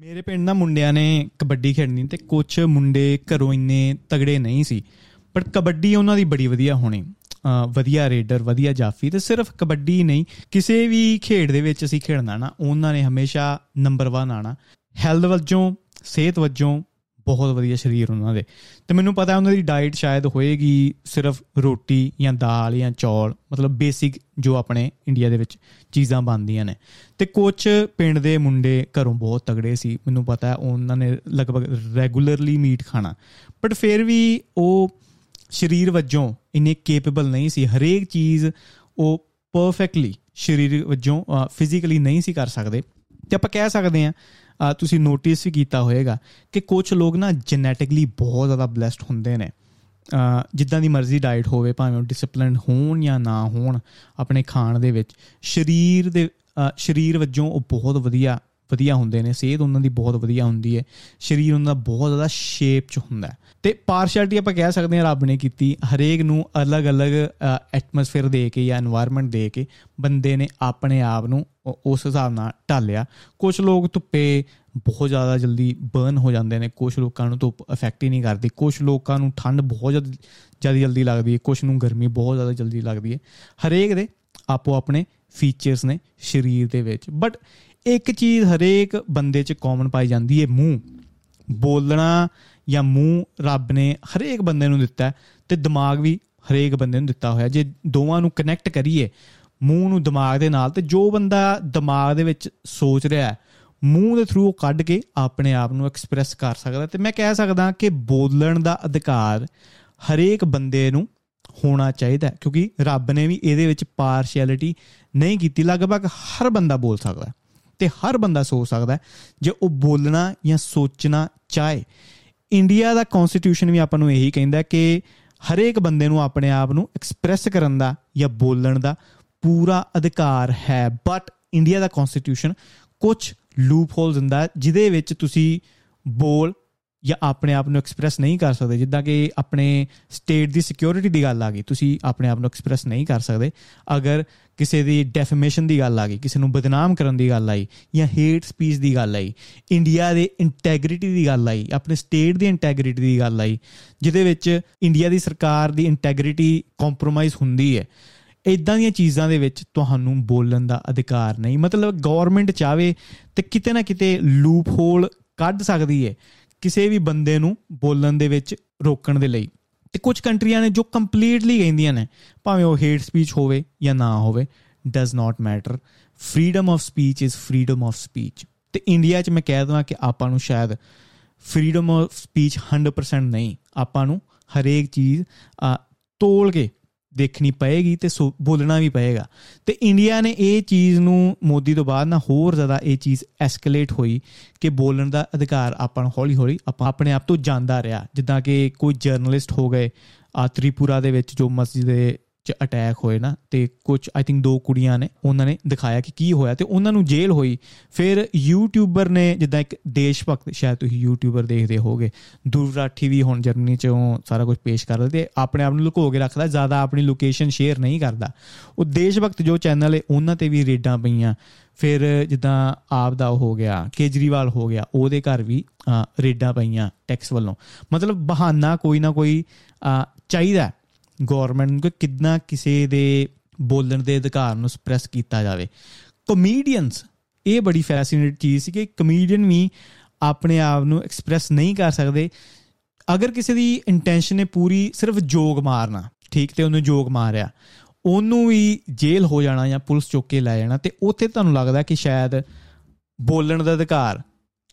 ਮੇਰੇ ਪਿੰਡ ਨਾ ਮੁੰਡਿਆਂ ਨੇ ਕਬੱਡੀ ਖੇਡਣੀ ਤੇ ਕੁਝ ਮੁੰਡੇ ਘਰੋਂ ਇੰਨੇ ਤਗੜੇ ਨਹੀਂ ਸੀ ਪਰ ਕਬੱਡੀ ਉਹਨਾਂ ਦੀ ਬੜੀ ਵਧੀਆ ਹੋਣੀ। ਅਹ ਵਧੀਆ ਰੇਡਰ, ਵਧੀਆ ਜਾਫੀ ਤੇ ਸਿਰਫ ਕਬੱਡੀ ਨਹੀਂ, ਕਿਸੇ ਵੀ ਖੇਡ ਦੇ ਵਿੱਚ ਅਸੀਂ ਖੇਡਣਾ ਨਾ, ਉਹਨਾਂ ਨੇ ਹਮੇਸ਼ਾ ਨੰਬਰ 1 ਆਣਾ ਹੈਲਥ ਵਜੋਂ, ਸਿਹਤ ਵਜੋਂ ਬਹੁਤ ਵਧੀਆ ਸਰੀਰ ਉਹਨਾਂ ਦੇ। ਤੇ ਮੈਨੂੰ ਪਤਾ ਉਹਨਾਂ ਦੀ ਡਾਈਟ ਸ਼ਾਇਦ ਹੋਏਗੀ ਸਿਰਫ ਰੋਟੀ ਜਾਂ ਦਾਲ ਜਾਂ ਚੌਲ ਮਤਲਬ ਬੇਸਿਕ ਜੋ ਆਪਣੇ ਇੰਡੀਆ ਦੇ ਵਿੱਚ ਚੀਜ਼ਾਂ ਬਣਦੀਆਂ ਨੇ। ਤੇ ਕੁਝ ਪਿੰਡ ਦੇ ਮੁੰਡੇ ਘਰੋਂ ਬਹੁਤ ਤਗੜੇ ਸੀ। ਮੈਨੂੰ ਪਤਾ ਹੈ ਉਹਨਾਂ ਨੇ ਲਗਭਗ ਰੈਗੂਲਰਲੀ ਮੀਟ ਖਾਣਾ। ਬਟ ਫਿਰ ਵੀ ਉਹ ਸਰੀਰ ਵਜੋਂ ਇੰਨੇ ਕੇਪੇਬਲ ਨਹੀਂ ਸੀ। ਹਰੇਕ ਚੀਜ਼ ਉਹ ਪਰਫੈਕਟਲੀ ਸਰੀਰ ਵਜੋਂ ਫਿਜ਼ੀਕਲੀ ਨਹੀਂ ਸੀ ਕਰ ਸਕਦੇ। ਤੇ ਆਪਾਂ ਕਹਿ ਸਕਦੇ ਹਾਂ ਅ, ਤੁਸੀਂ ਨੋਟਿਸ ਵੀ ਕੀਤਾ ਹੋਵੇਗਾ ਕਿ ਕੁਝ ਲੋਕ ਨਾ ਜੈਨੇਟਿਕਲੀ ਬਹੁਤ ਜ਼ਿਆਦਾ ਬlesed ਹੁੰਦੇ ਨੇ। ਅ, ਜਿੱਦਾਂ ਦੀ ਮਰਜ਼ੀ ਡਾਈਟ ਹੋਵੇ ਭਾਵੇਂ ਉਹ ਡਿਸਪਲਿਨਡ ਹੋਣ ਜਾਂ ਨਾ ਹੋਣ ਆਪਣੇ ਖਾਣ ਦੇ ਵਿੱਚ ਸਰੀਰ ਦੇ ਅ, ਸਰੀਰ ਵਜੋਂ ਉਹ ਬਹੁਤ ਵਧੀਆ ਵਧੀਆ ਹੁੰਦੇ ਨੇ, ਸਿਹਤ ਉਹਨਾਂ ਦੀ ਬਹੁਤ ਵਧੀਆ ਹੁੰਦੀ ਹੈ, ਸਰੀਰ ਉਹਨਾਂ ਦਾ ਬਹੁਤ ਜ਼ਿਆਦਾ ਸ਼ੇਪ 'ਚ ਹੁੰਦਾ ਤੇ ਪਾਰਸ਼ੈਲਿਟੀ ਆਪਾਂ ਕਹਿ ਸਕਦੇ ਹਾਂ ਰੱਬ ਨੇ ਕੀਤੀ, ਹਰੇਕ ਨੂੰ ਅਲੱਗ-ਅਲੱਗ ਐਟਮੋਸਫੇਅਰ ਦੇ ਕੇ ਜਾਂ এনवायरमेंट ਦੇ ਕੇ ਬੰਦੇ ਨੇ ਆਪਣੇ ਆਪ ਨੂੰ ਉਸ ਹਿਸਾਬ ਨਾਲ ਢਾਲਿਆ। ਕੁਝ ਲੋਕ ਧੁੱਪੇ ਬਹੁਤ ਜ਼ਿਆਦਾ ਜਲਦੀ ਬਰਨ ਹੋ ਜਾਂਦੇ ਨੇ ਕੁਝ ਲੋਕਾਂ ਨੂੰ ਧੁੱਪ ਅਫੈਕਟ ਹੀ ਨਹੀਂ ਕਰਦੀ ਕੁਝ ਲੋਕਾਂ ਨੂੰ ਠੰਡ ਬਹੁਤ ਜ਼ਿਆਦਾ ਜਲਦੀ ਲੱਗਦੀ ਹੈ ਕੁਝ ਨੂੰ ਗਰਮੀ ਬਹੁਤ ਜ਼ਿਆਦਾ ਜਲਦੀ ਲੱਗਦੀ ਹੈ। ਹਰੇਕ ਦੇ ਆਪੋ ਆਪਣੇ ਫੀਚਰਸ ਨੇ ਸਰੀਰ ਦੇ ਵਿੱਚ ਬਟ ਇੱਕ ਚੀਜ਼ ਹਰੇਕ ਬੰਦੇ 'ਚ ਕਾਮਨ ਪਾਈ ਜਾਂਦੀ ਹੈ ਮੂੰਹ। ਬੋਲਣਾ ਜਾਂ ਮੂੰਹ ਰੱਬ ਨੇ ਹਰੇਕ ਬੰਦੇ ਨੂੰ ਦਿੱਤਾ ਹੈ ਤੇ ਦਿਮਾਗ ਵੀ ਹਰੇਕ ਬੰਦੇ ਨੂੰ ਦਿੱਤਾ ਹੋਇਆ ਜੇ ਦੋਵਾਂ ਨੂੰ ਕਨੈਕਟ ਕਰੀਏ ਮੂੰਹ ਨੂੰ ਦਿਮਾਗ ਦੇ ਨਾਲ ਤੇ ਜੋ ਬੰਦਾ ਦਿਮਾਗ ਦੇ ਵਿੱਚ ਸੋਚ ਰਿਹਾ ਹੈ ਮੂੰਹ ਦੇ ਥਰੂ ਉਹ ਕੱਢ ਕੇ ਆਪਣੇ ਆਪ ਨੂੰ ਐਕਸਪ੍ਰੈਸ ਕਰ ਸਕਦਾ ਤੇ ਮੈਂ ਕਹਿ ਸਕਦਾ ਕਿ ਬੋਲਣ ਦਾ ਅਧਿਕਾਰ ਹਰੇਕ ਬੰਦੇ ਨੂੰ ਹੋਣਾ ਚਾਹੀਦਾ ਹੈ, ਕਿਉਂਕਿ ਰੱਬ ਨੇ ਵੀ ਇਹਦੇ ਵਿੱਚ ਪਾਰਸ਼ੈਲਿਟੀ ਨਹੀਂ ਕੀਤੀ। ਲਗਭਗ ਹਰ ਬੰਦਾ ਬੋਲ ਸਕਦਾ ਹੈ। ਤੇ ਹਰ ਬੰਦਾ ਸੋਚ ਸਕਦਾ ਹੈ ਜੇ ਉਹ ਬੋਲਣਾ ਜਾਂ ਸੋਚਣਾ ਚਾਹੇ। ਇੰਡੀਆ ਦਾ ਕਨਸਟੀਟਿਊਸ਼ਨ ਵੀ ਆਪਾਂ ਨੂੰ ਇਹੀ ਕਹਿੰਦਾ ਕਿ ਹਰੇਕ ਬੰਦੇ ਨੂੰ ਆਪਣੇ ਆਪ ਨੂੰ ਐਕਸਪ੍ਰੈਸ ਕਰਨ ਦਾ ਜਾਂ ਬੋਲਣ ਦਾ ਪੂਰਾ ਅਧਿਕਾਰ ਹੈ। ਬਟ ਇੰਡੀਆ ਦਾ ਕਨਸਟੀਟਿਊਸ਼ਨ ਕੁਝ ਲੂਪ ਹੋਲਸ ਦਿੰਦਾ ਹੈ, ਜਿਹਦੇ ਵਿੱਚ ਤੁਸੀਂ ਬੋਲ ਜਾਂ ਆਪਣੇ ਆਪ ਨੂੰ ਐਕਸਪ੍ਰੈਸ ਨਹੀਂ ਕਰ ਸਕਦੇ, ਜਿੱਦਾਂ ਕਿ ਆਪਣੇ ਸਟੇਟ ਦੀ ਸਿਕਿਉਰਿਟੀ ਦੀ ਗੱਲ ਆ ਗਈ, ਤੁਸੀਂ ਆਪਣੇ ਆਪ ਨੂੰ ਐਕਸਪ੍ਰੈਸ ਨਹੀਂ ਕਰ ਸਕਦੇ। ਅਗਰ ਕਿਸੇ ਦੀ ਡੈਫੇਮੇਸ਼ਨ ਦੀ ਗੱਲ ਆ ਗਈ, ਕਿਸੇ ਨੂੰ ਬਦਨਾਮ ਕਰਨ ਦੀ ਗੱਲ ਆਈ, ਜਾਂ ਹੇਟ ਸਪੀਚ ਦੀ ਗੱਲ ਆਈ ਇੰਡੀਆ ਦੇ ਇੰਟੈਗ੍ਰਿਟੀ ਦੀ ਗੱਲ ਆਈ, ਆਪਣੇ ਸਟੇਟ ਦੀ ਇੰਟੈਗ੍ਰਿਟੀ ਦੀ ਗੱਲ ਆਈ, ਜਿਹਦੇ ਵਿੱਚ ਇੰਡੀਆ ਦੀ ਸਰਕਾਰ ਦੀ ਇੰਟੈਗ੍ਰਿਟੀ ਕੰਪਰੋਮਾਈਜ਼ ਹੁੰਦੀ ਹੈ ਇਦਾਂ ਦੀਆਂ ਚੀਜ਼ਾਂ ਦੇ ਵਿੱਚ ਤੁਹਾਨੂੰ ਬੋਲਣ ਦਾ ਅਧਿਕਾਰ ਨਹੀਂ। ਮਤਲਬ ਗਵਰਨਮੈਂਟ ਚਾਵੇ ਤੇ ਕਿਤੇ ਨਾ ਕਿਤੇ ਲੂਪ ਹੋਲ ਕੱਢ ਸਕਦੀ ਹੈ। ਕਿਸੇ ਵੀ ਬੰਦੇ ਨੂੰ ਬੋਲਣ ਦੇ ਵਿੱਚ ਰੋਕਣ ਦੇ ਲਈ। ਤੇ ਕੁਝ ਕੰਟਰੀਆਂ ਨੇ ਜੋ ਕੰਪਲੀਟਲੀ ਕਹਿੰਦੀਆਂ ਨੇ, ਭਾਵੇਂ ਉਹ ਹੇਟ ਸਪੀਚ ਹੋਵੇ ਜਾਂ ਨਾ ਹੋਵੇ does not matter freedom of speech is freedom of speech ਤੇ ਇੰਡੀਆ 'ਚ ਮੈਂ ਕਹਿ ਦਵਾਂ ਕਿ ਆਪਾਂ ਨੂੰ ਸ਼ਾਇਦ ਫਰੀडम ਆਫ ਸਪੀਚ 100% ਨਹੀਂ, ਆਪਾਂ ਨੂੰ ਹਰੇਕ ਚੀਜ਼ ਤੋਲ ਕੇ ਦੇਖਣੀ ਪਏਗੀ ਤੇ ਸੋ- ਬੋਲਣਾ ਵੀ ਪਏਗਾ। ਤੇ ਇੰਡੀਆ ਨੇ ਇਹ ਚੀਜ਼ ਨੂੰ ਮੋਦੀ ਤੋਂ ਬਾਅਦ ਨਾ ਹੋਰ ਜ਼ਿਆਦਾ ਇਹ ਚੀਜ਼ ਐਸਕੇਲੇਟ ਹੋਈ ਕਿ ਬੋਲਣ ਦਾ ਅਧਿਕਾਰ ਆਪਾਂ ਨੂੰ ਹੌਲੀ ਹੌਲੀ ਆਪਾਂ ਆਪਣੇ ਆਪ ਤੋਂ ਜਾਂਦਾ ਰਿਹਾ। ਜਿੱਦਾਂ ਕਿ ਕੋਈ ਜਰਨਲਿਸਟ ਹੋ ਗਏ, ਆ ਤ੍ਰਿਪੁਰਾ ਦੇ ਵਿੱਚ ਜੋ ਮਸਜਿਦ ਦੇ ਚ ਅਟੈਕ ਹੋਏ ਨਾ ਤੇ ਕੁਝ ਆਈ ਥਿੰਕ ਦੋ ਕੁੜੀਆਂ ਨੇ ਉਹਨਾਂ ਨੇ ਦਿਖਾਇਆ ਕਿ ਕੀ ਹੋਇਆ ਤੇ ਉਹਨਾਂ ਨੂੰ ਜੇਲ੍ਹ ਹੋਈ। ਫਿਰ ਯੂਟਿਊਬਰ ਨੇ ਜਿੱਦਾਂ ਇੱਕ ਦੇਸ਼ ਭਗਤ ਸ਼ਾਇਦ ਤੁਸੀਂ ਯੂਟਿਊਬਰ ਦੇਖਦੇ ਹੋਗੇ ਦੁਰਰਾਠੀ ਵੀ ਹੁਣ ਜਰਮਨੀ ਚੋਂ ਸਾਰਾ ਕੁਝ ਪੇਸ਼ ਕਰਦਾ ਤੇ ਆਪਣੇ ਆਪ ਨੂੰ ਲੁਕੋ ਕੇ ਰੱਖਦਾ ਜ਼ਿਆਦਾ ਆਪਣੀ ਲੋਕੇਸ਼ਨ ਸ਼ੇਅਰ ਨਹੀਂ ਕਰਦਾ। ਉਹ ਦੇਸ਼ ਭਗਤ ਜੋ ਚੈਨਲ ਹੈ ਉਹਨਾਂ ਤੇ ਵੀ ਰੇਡਾਂ ਪਈਆਂ। ਫਿਰ ਜਿੱਦਾਂ ਆਪ ਦਾ ਉਹ ਹੋ ਗਿਆ ਕੇਜਰੀਵਾਲ ਹੋ ਗਿਆ ਉਹਦੇ ਘਰ ਵੀ ਅ, ਰੇਡਾਂ ਪਈਆਂ ਟੈਕਸ ਵੱਲੋਂ। ਮਤਲਬ ਬਹਾਨਾ ਕੋਈ ਨਾ ਕੋਈ ਅ, ਚਾਹੀਦਾ ਗਵਰਨਮੈਂਟ ਨੂੰ ਕਿ ਕਿੰਨਾ ਕਿਸੇ ਦੇ ਬੋਲਣ ਦੇ ਅਧਿਕਾਰ ਨੂੰ ਸਪਰੈਸ ਕੀਤਾ ਜਾਵੇ। ਕਮੇਡੀਅਨਸ ਇਹ ਬੜੀ ਫੈਸੀਨੇਟ ਚੀਜ਼ ਸੀ ਕਿ ਕਮੇਡੀਅਨ ਵੀ ਆਪਣੇ ਆਪ ਨੂੰ ਐਕਸਪ੍ਰੈਸ ਨਹੀਂ ਕਰ ਸਕਦੇ। ਅਗਰ ਕਿਸੇ ਦੀ ਇੰਟੈਂਸ਼ਨ ਹੈ ਪੂਰੀ ਸਿਰਫ ਜੋਗ ਮਾਰਨਾ, ਠੀਕ, ਤੇ ਉਹਨੇ ਜੋਗ ਮਾਰਿਆ, ਉਹਨੂੰ ਵੀ ਜੇਲ੍ਹ ਹੋ ਜਾਣਾ ਜਾਂ ਪੁਲਿਸ ਚੁੱਕ ਕੇ ਲੈ ਜਾਣਾ, ਤੇ ਉੱਥੇ ਤੁਹਾਨੂੰ ਲੱਗਦਾ ਕਿ ਸ਼ਾਇਦ ਬੋਲਣ ਦਾ ਅਧਿਕਾਰ